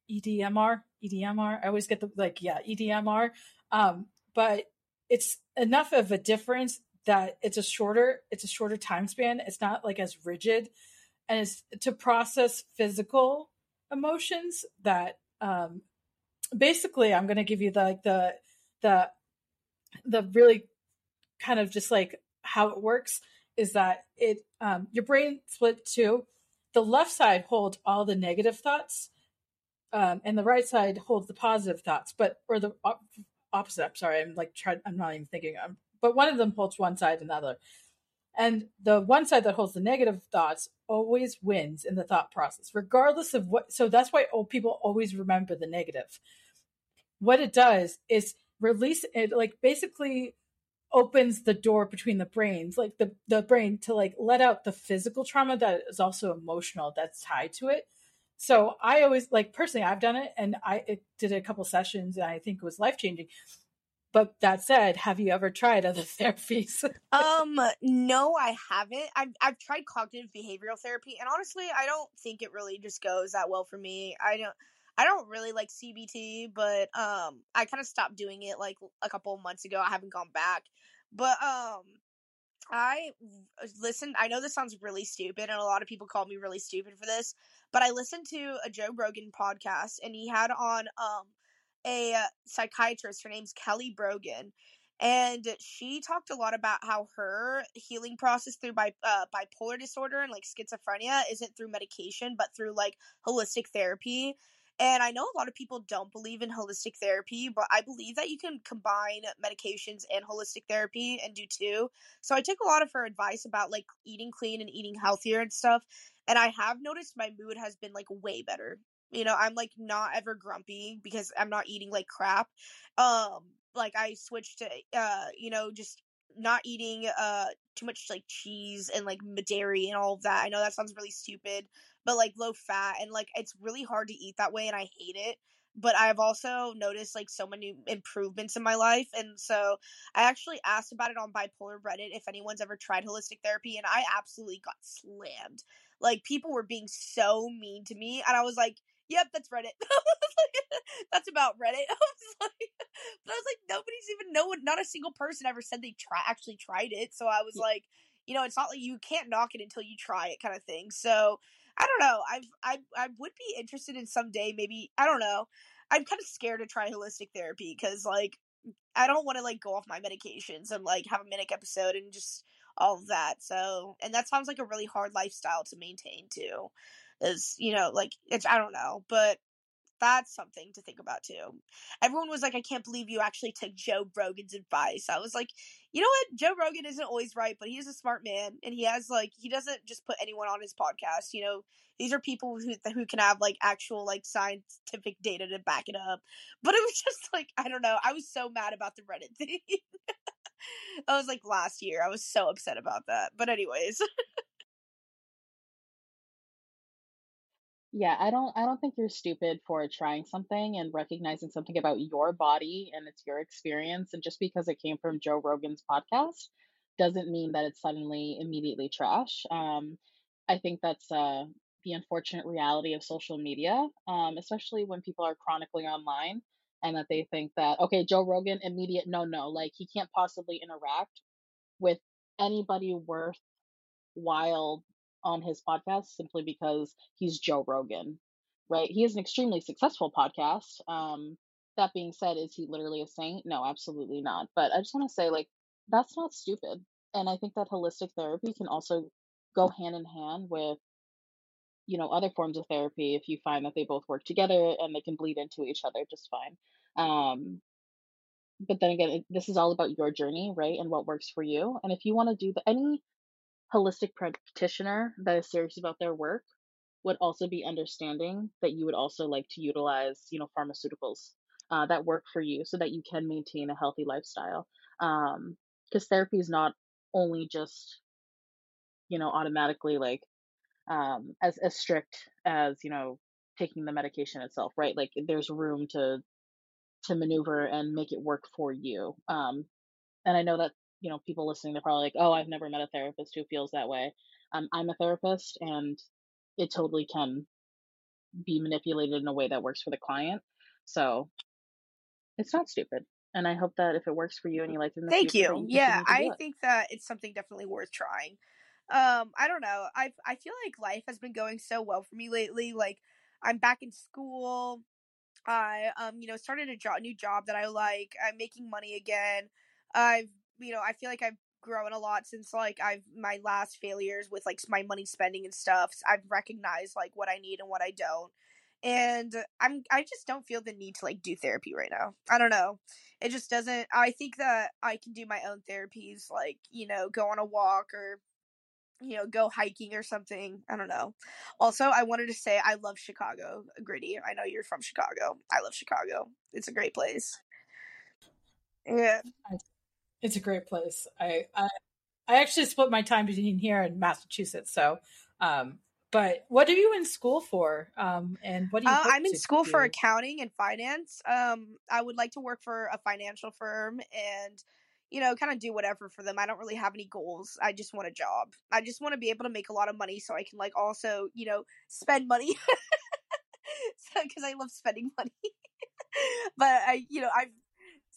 EDMR, EDMR. I always get the like, yeah, EDMR. Um, but it's enough of a difference that it's a shorter, it's a shorter time span. It's not like as rigid, and it's to process physical emotions that um, basically i'm going to give you the like the the the really kind of just like how it works is that it um, your brain split two the left side holds all the negative thoughts um, and the right side holds the positive thoughts but or the op- opposite i'm sorry i'm like trying i'm not even thinking um, but one of them holds one side and the other and the one side that holds the negative thoughts always wins in the thought process regardless of what so that's why old people always remember the negative. What it does is release it like basically opens the door between the brains like the the brain to like let out the physical trauma that is also emotional that's tied to it. So i always like personally i've done it and i it did a couple sessions and i think it was life changing but that said have you ever tried other therapies um no i haven't I've, I've tried cognitive behavioral therapy and honestly i don't think it really just goes that well for me i don't I don't really like CBT, but um I kind of stopped doing it like a couple months ago. I haven't gone back. But um I listened I know this sounds really stupid and a lot of people call me really stupid for this, but I listened to a Joe Rogan podcast and he had on um a psychiatrist her name's Kelly Brogan and she talked a lot about how her healing process through bi- uh, bipolar disorder and like schizophrenia isn't through medication but through like holistic therapy and I know a lot of people don't believe in holistic therapy, but I believe that you can combine medications and holistic therapy and do two. So I took a lot of her advice about like eating clean and eating healthier and stuff. And I have noticed my mood has been like way better. You know, I'm like not ever grumpy because I'm not eating like crap. Um, like I switched to uh, you know, just not eating uh too much like cheese and like dairy and all of that. I know that sounds really stupid, but like low fat and like it's really hard to eat that way and I hate it. But I've also noticed like so many improvements in my life. And so I actually asked about it on bipolar Reddit if anyone's ever tried holistic therapy and I absolutely got slammed. Like people were being so mean to me and I was like, Yep, that's Reddit. that's about Reddit. I was like, but I was like, nobody's even know. Not a single person ever said they try actually tried it. So I was like, you know, it's not like you can't knock it until you try it, kind of thing. So I don't know. I've I I would be interested in someday. Maybe I don't know. I'm kind of scared to try holistic therapy because like I don't want to like go off my medications and like have a manic episode and just all of that. So and that sounds like a really hard lifestyle to maintain too. Is you know like it's I don't know, but that's something to think about too. Everyone was like, I can't believe you actually took Joe Rogan's advice. I was like, you know what? Joe Rogan isn't always right, but he is a smart man and he has like, he doesn't just put anyone on his podcast. You know, these are people who, who can have like actual like scientific data to back it up. But it was just like, I don't know. I was so mad about the Reddit thing. I was like last year. I was so upset about that. But, anyways. Yeah, I don't I don't think you're stupid for trying something and recognizing something about your body and it's your experience and just because it came from Joe Rogan's podcast doesn't mean that it's suddenly immediately trash. Um, I think that's uh, the unfortunate reality of social media, um, especially when people are chronically online and that they think that okay, Joe Rogan immediate no no, like he can't possibly interact with anybody worth while on his podcast simply because he's Joe Rogan, right? He has an extremely successful podcast. Um, that being said, is he literally a saint? No, absolutely not. But I just want to say, like, that's not stupid. And I think that holistic therapy can also go hand in hand with, you know, other forms of therapy if you find that they both work together and they can bleed into each other just fine. Um, but then again, this is all about your journey, right? And what works for you. And if you want to do the, any holistic practitioner that is serious about their work would also be understanding that you would also like to utilize, you know, pharmaceuticals uh, that work for you so that you can maintain a healthy lifestyle. Because um, therapy is not only just, you know, automatically like um, as as strict as you know taking the medication itself, right? Like there's room to to maneuver and make it work for you. Um, and I know that you know people listening, they're probably like, "Oh, I've never met a therapist who feels that way." Um, I'm a therapist, and it totally can be manipulated in a way that works for the client. So it's not stupid. And I hope that if it works for you and you like it in the Thank future, you. you Yeah, continue to do I it. think that it's something definitely worth trying. Um, I don't know. I I feel like life has been going so well for me lately. Like I'm back in school. I um, you know, started a job new job that I like. I'm making money again. I've you know, I feel like I've grown a lot since like I've my last failures with like my money spending and stuff. I've recognized like what I need and what I don't. And I'm I just don't feel the need to like do therapy right now. I don't know. It just doesn't I think that I can do my own therapies like, you know, go on a walk or you know, go hiking or something. I don't know. Also, I wanted to say I love Chicago, Gritty. I know you're from Chicago. I love Chicago. It's a great place. Yeah. It's a great place. I I, I actually split my time between here and Massachusetts. So, um, but what are you in school for? Um, and what do you? Uh, I'm in school for accounting and finance. Um, I would like to work for a financial firm and, you know, kind of do whatever for them. I don't really have any goals. I just want a job. I just want to be able to make a lot of money so I can like also, you know, spend money. Because I love spending money. but I, you know, I've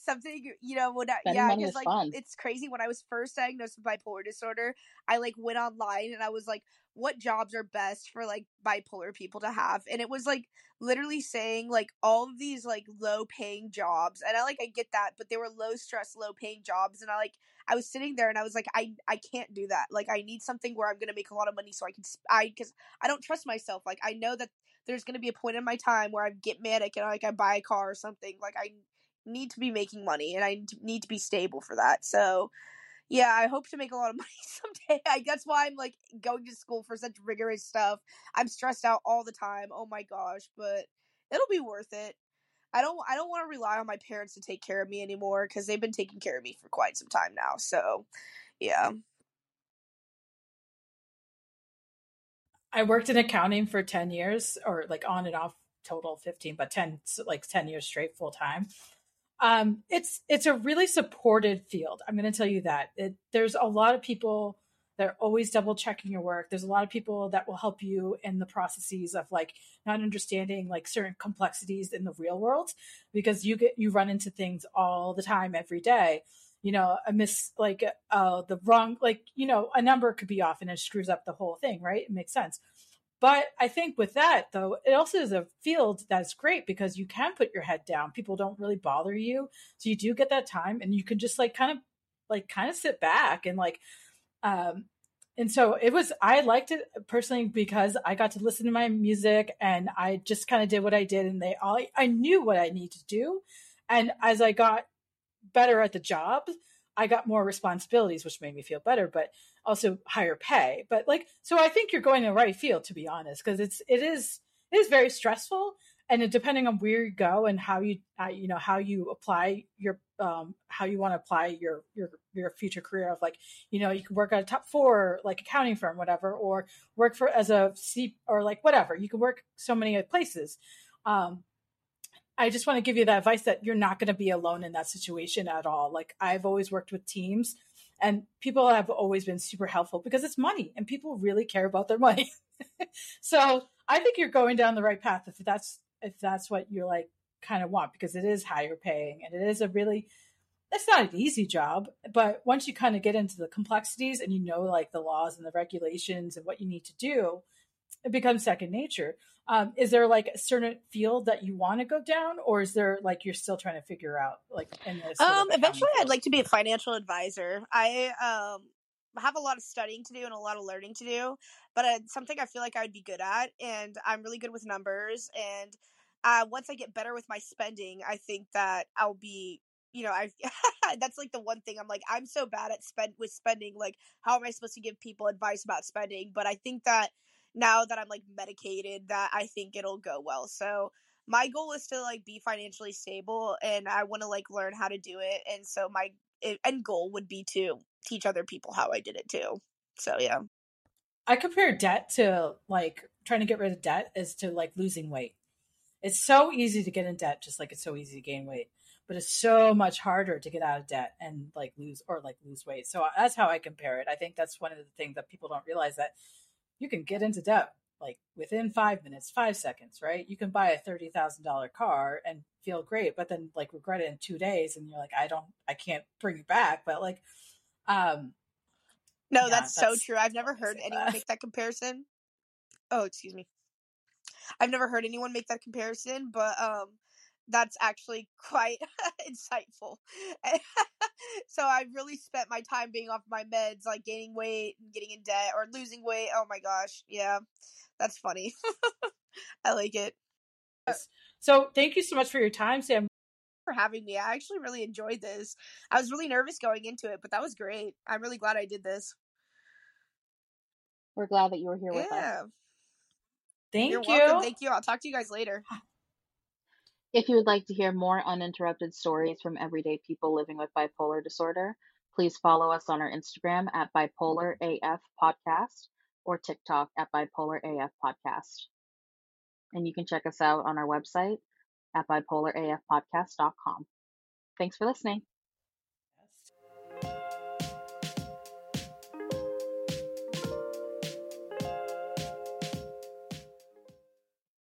something, you know, when I, Spending yeah, because like fun. it's crazy. When I was first diagnosed with bipolar disorder, I like went online and I was like, what jobs are best for like bipolar people to have? And it was like literally saying like all of these like low paying jobs. And I like I get that, but they were low stress, low paying jobs. And I like I was sitting there and I was like, I I can't do that. Like I need something where I'm gonna make a lot of money so I can sp- I because I don't trust myself. Like I know that there's gonna be a point in my time where I get manic and like I buy a car or something. Like I need to be making money and I need to be stable for that. So yeah, I hope to make a lot of money someday. I, that's why I'm like going to school for such rigorous stuff. I'm stressed out all the time. Oh my gosh, but it'll be worth it. I don't I don't want to rely on my parents to take care of me anymore cuz they've been taking care of me for quite some time now. So, yeah. I worked in accounting for 10 years or like on and off total 15 but 10 like 10 years straight full time um it's it's a really supported field i'm going to tell you that. It, there's a lot of people that are always double checking your work. There's a lot of people that will help you in the processes of like not understanding like certain complexities in the real world because you get you run into things all the time every day. You know a miss like uh the wrong like you know a number could be off and it screws up the whole thing right? It makes sense but I think with that, though, it also is a field that's great because you can put your head down. People don't really bother you. So you do get that time and you can just like kind of like kind of sit back and like um and so it was I liked it personally because I got to listen to my music and I just kind of did what I did and they all I knew what I need to do. And as I got better at the job, I got more responsibilities, which made me feel better, but also higher pay. But like, so I think you're going in the right field, to be honest, because it's it is it is very stressful, and it, depending on where you go and how you uh, you know how you apply your um how you want to apply your your your future career of like you know you can work at a top four like accounting firm whatever or work for as a C or like whatever. You can work so many places. Um I just want to give you that advice that you're not going to be alone in that situation at all. Like I've always worked with teams and people have always been super helpful because it's money and people really care about their money. so I think you're going down the right path if that's if that's what you're like kind of want because it is higher paying and it is a really it's not an easy job, but once you kind of get into the complexities and you know like the laws and the regulations and what you need to do, it becomes second nature. Um, is there like a certain field that you want to go down, or is there like you're still trying to figure out like in this? Um, eventually? I'd like to be a financial advisor. I um have a lot of studying to do and a lot of learning to do, but it's something I feel like I would be good at, and I'm really good with numbers. And uh, once I get better with my spending, I think that I'll be, you know, I that's like the one thing I'm like I'm so bad at spend with spending. Like, how am I supposed to give people advice about spending? But I think that now that I'm like medicated, that I think it'll go well. So my goal is to like be financially stable and I want to like learn how to do it. And so my eh, end goal would be to teach other people how I did it too. So yeah. I compare debt to like trying to get rid of debt is to like losing weight. It's so easy to get in debt, just like it's so easy to gain weight, but it's so much harder to get out of debt and like lose or like lose weight. So that's how I compare it. I think that's one of the things that people don't realize that you can get into debt like within five minutes, five seconds, right? You can buy a thirty thousand dollar car and feel great, but then like regret it in two days, and you're like, I don't, I can't bring it back. But like, um, no, yeah, that's, that's, so true. I've never heard anyone that. make that comparison. Oh, excuse me. I've never heard anyone make that comparison, but um, that's actually quite insightful. so I've really spent my time being off my meds, like gaining weight and getting in debt or losing weight. Oh my gosh, yeah, that's funny. I like it. Uh so thank you so much for your time, Sam. For having me, I actually really enjoyed this. I was really nervous going into it, but that was great. I'm really glad I did this. We're glad that you were here yeah. with us. Thank You're you. Welcome. Thank you. I'll talk to you guys later. If you would like to hear more uninterrupted stories from everyday people living with bipolar disorder, please follow us on our Instagram at Bipolar AF Podcast or TikTok at Bipolar AF Podcast. And you can check us out on our website at bipolarafpodcast.com. Thanks for listening.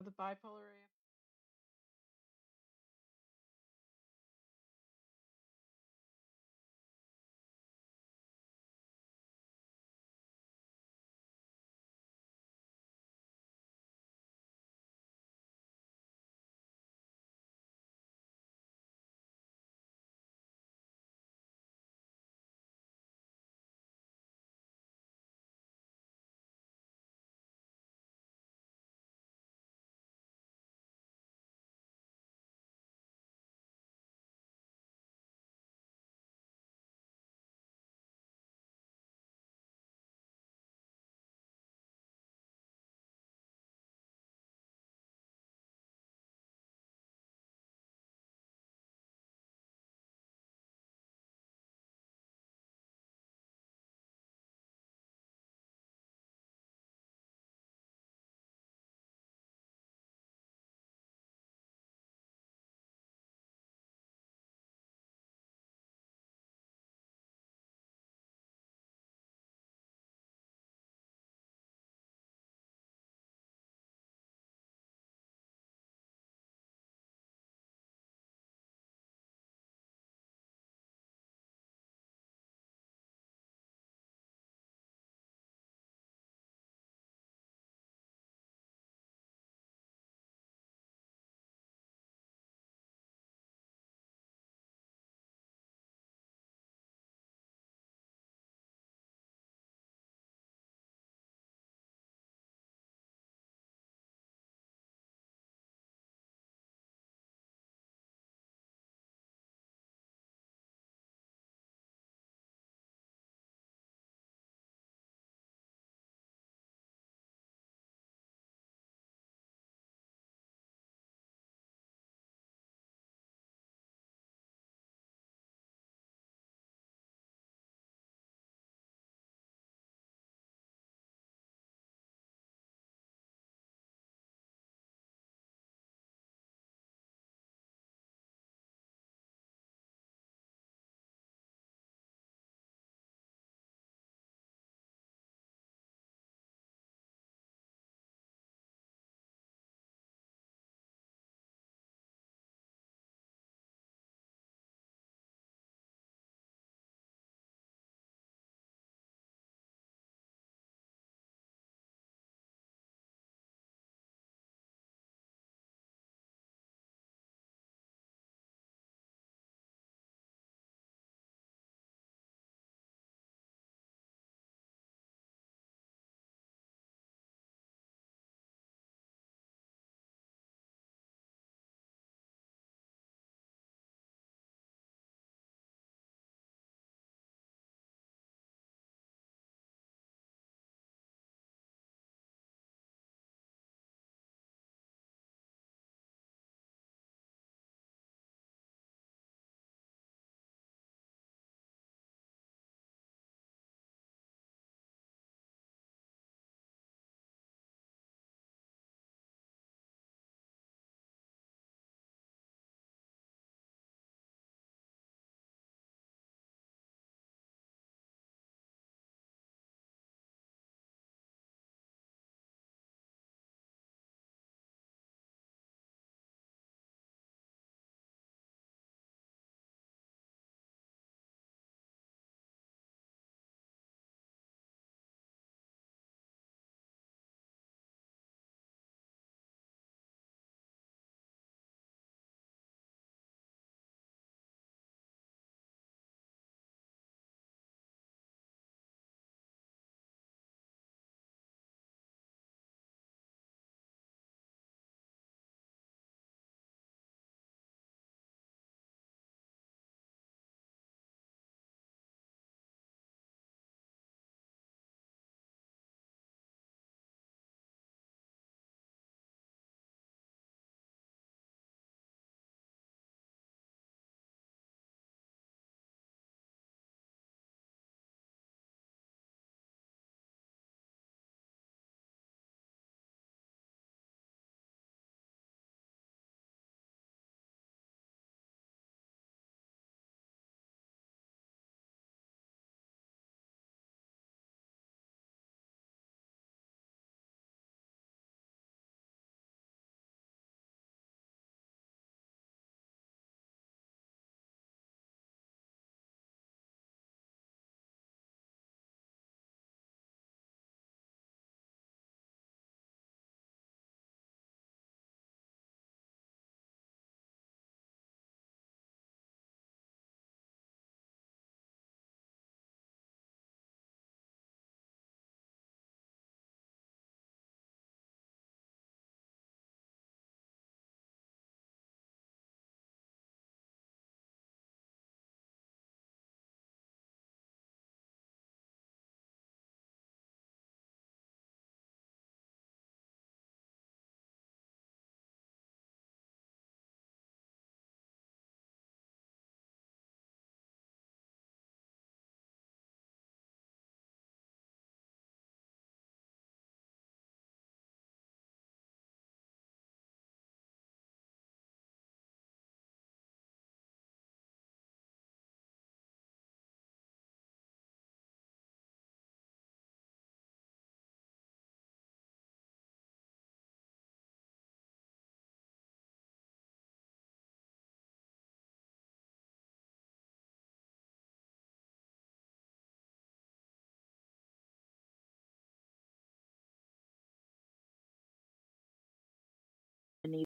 The bipolar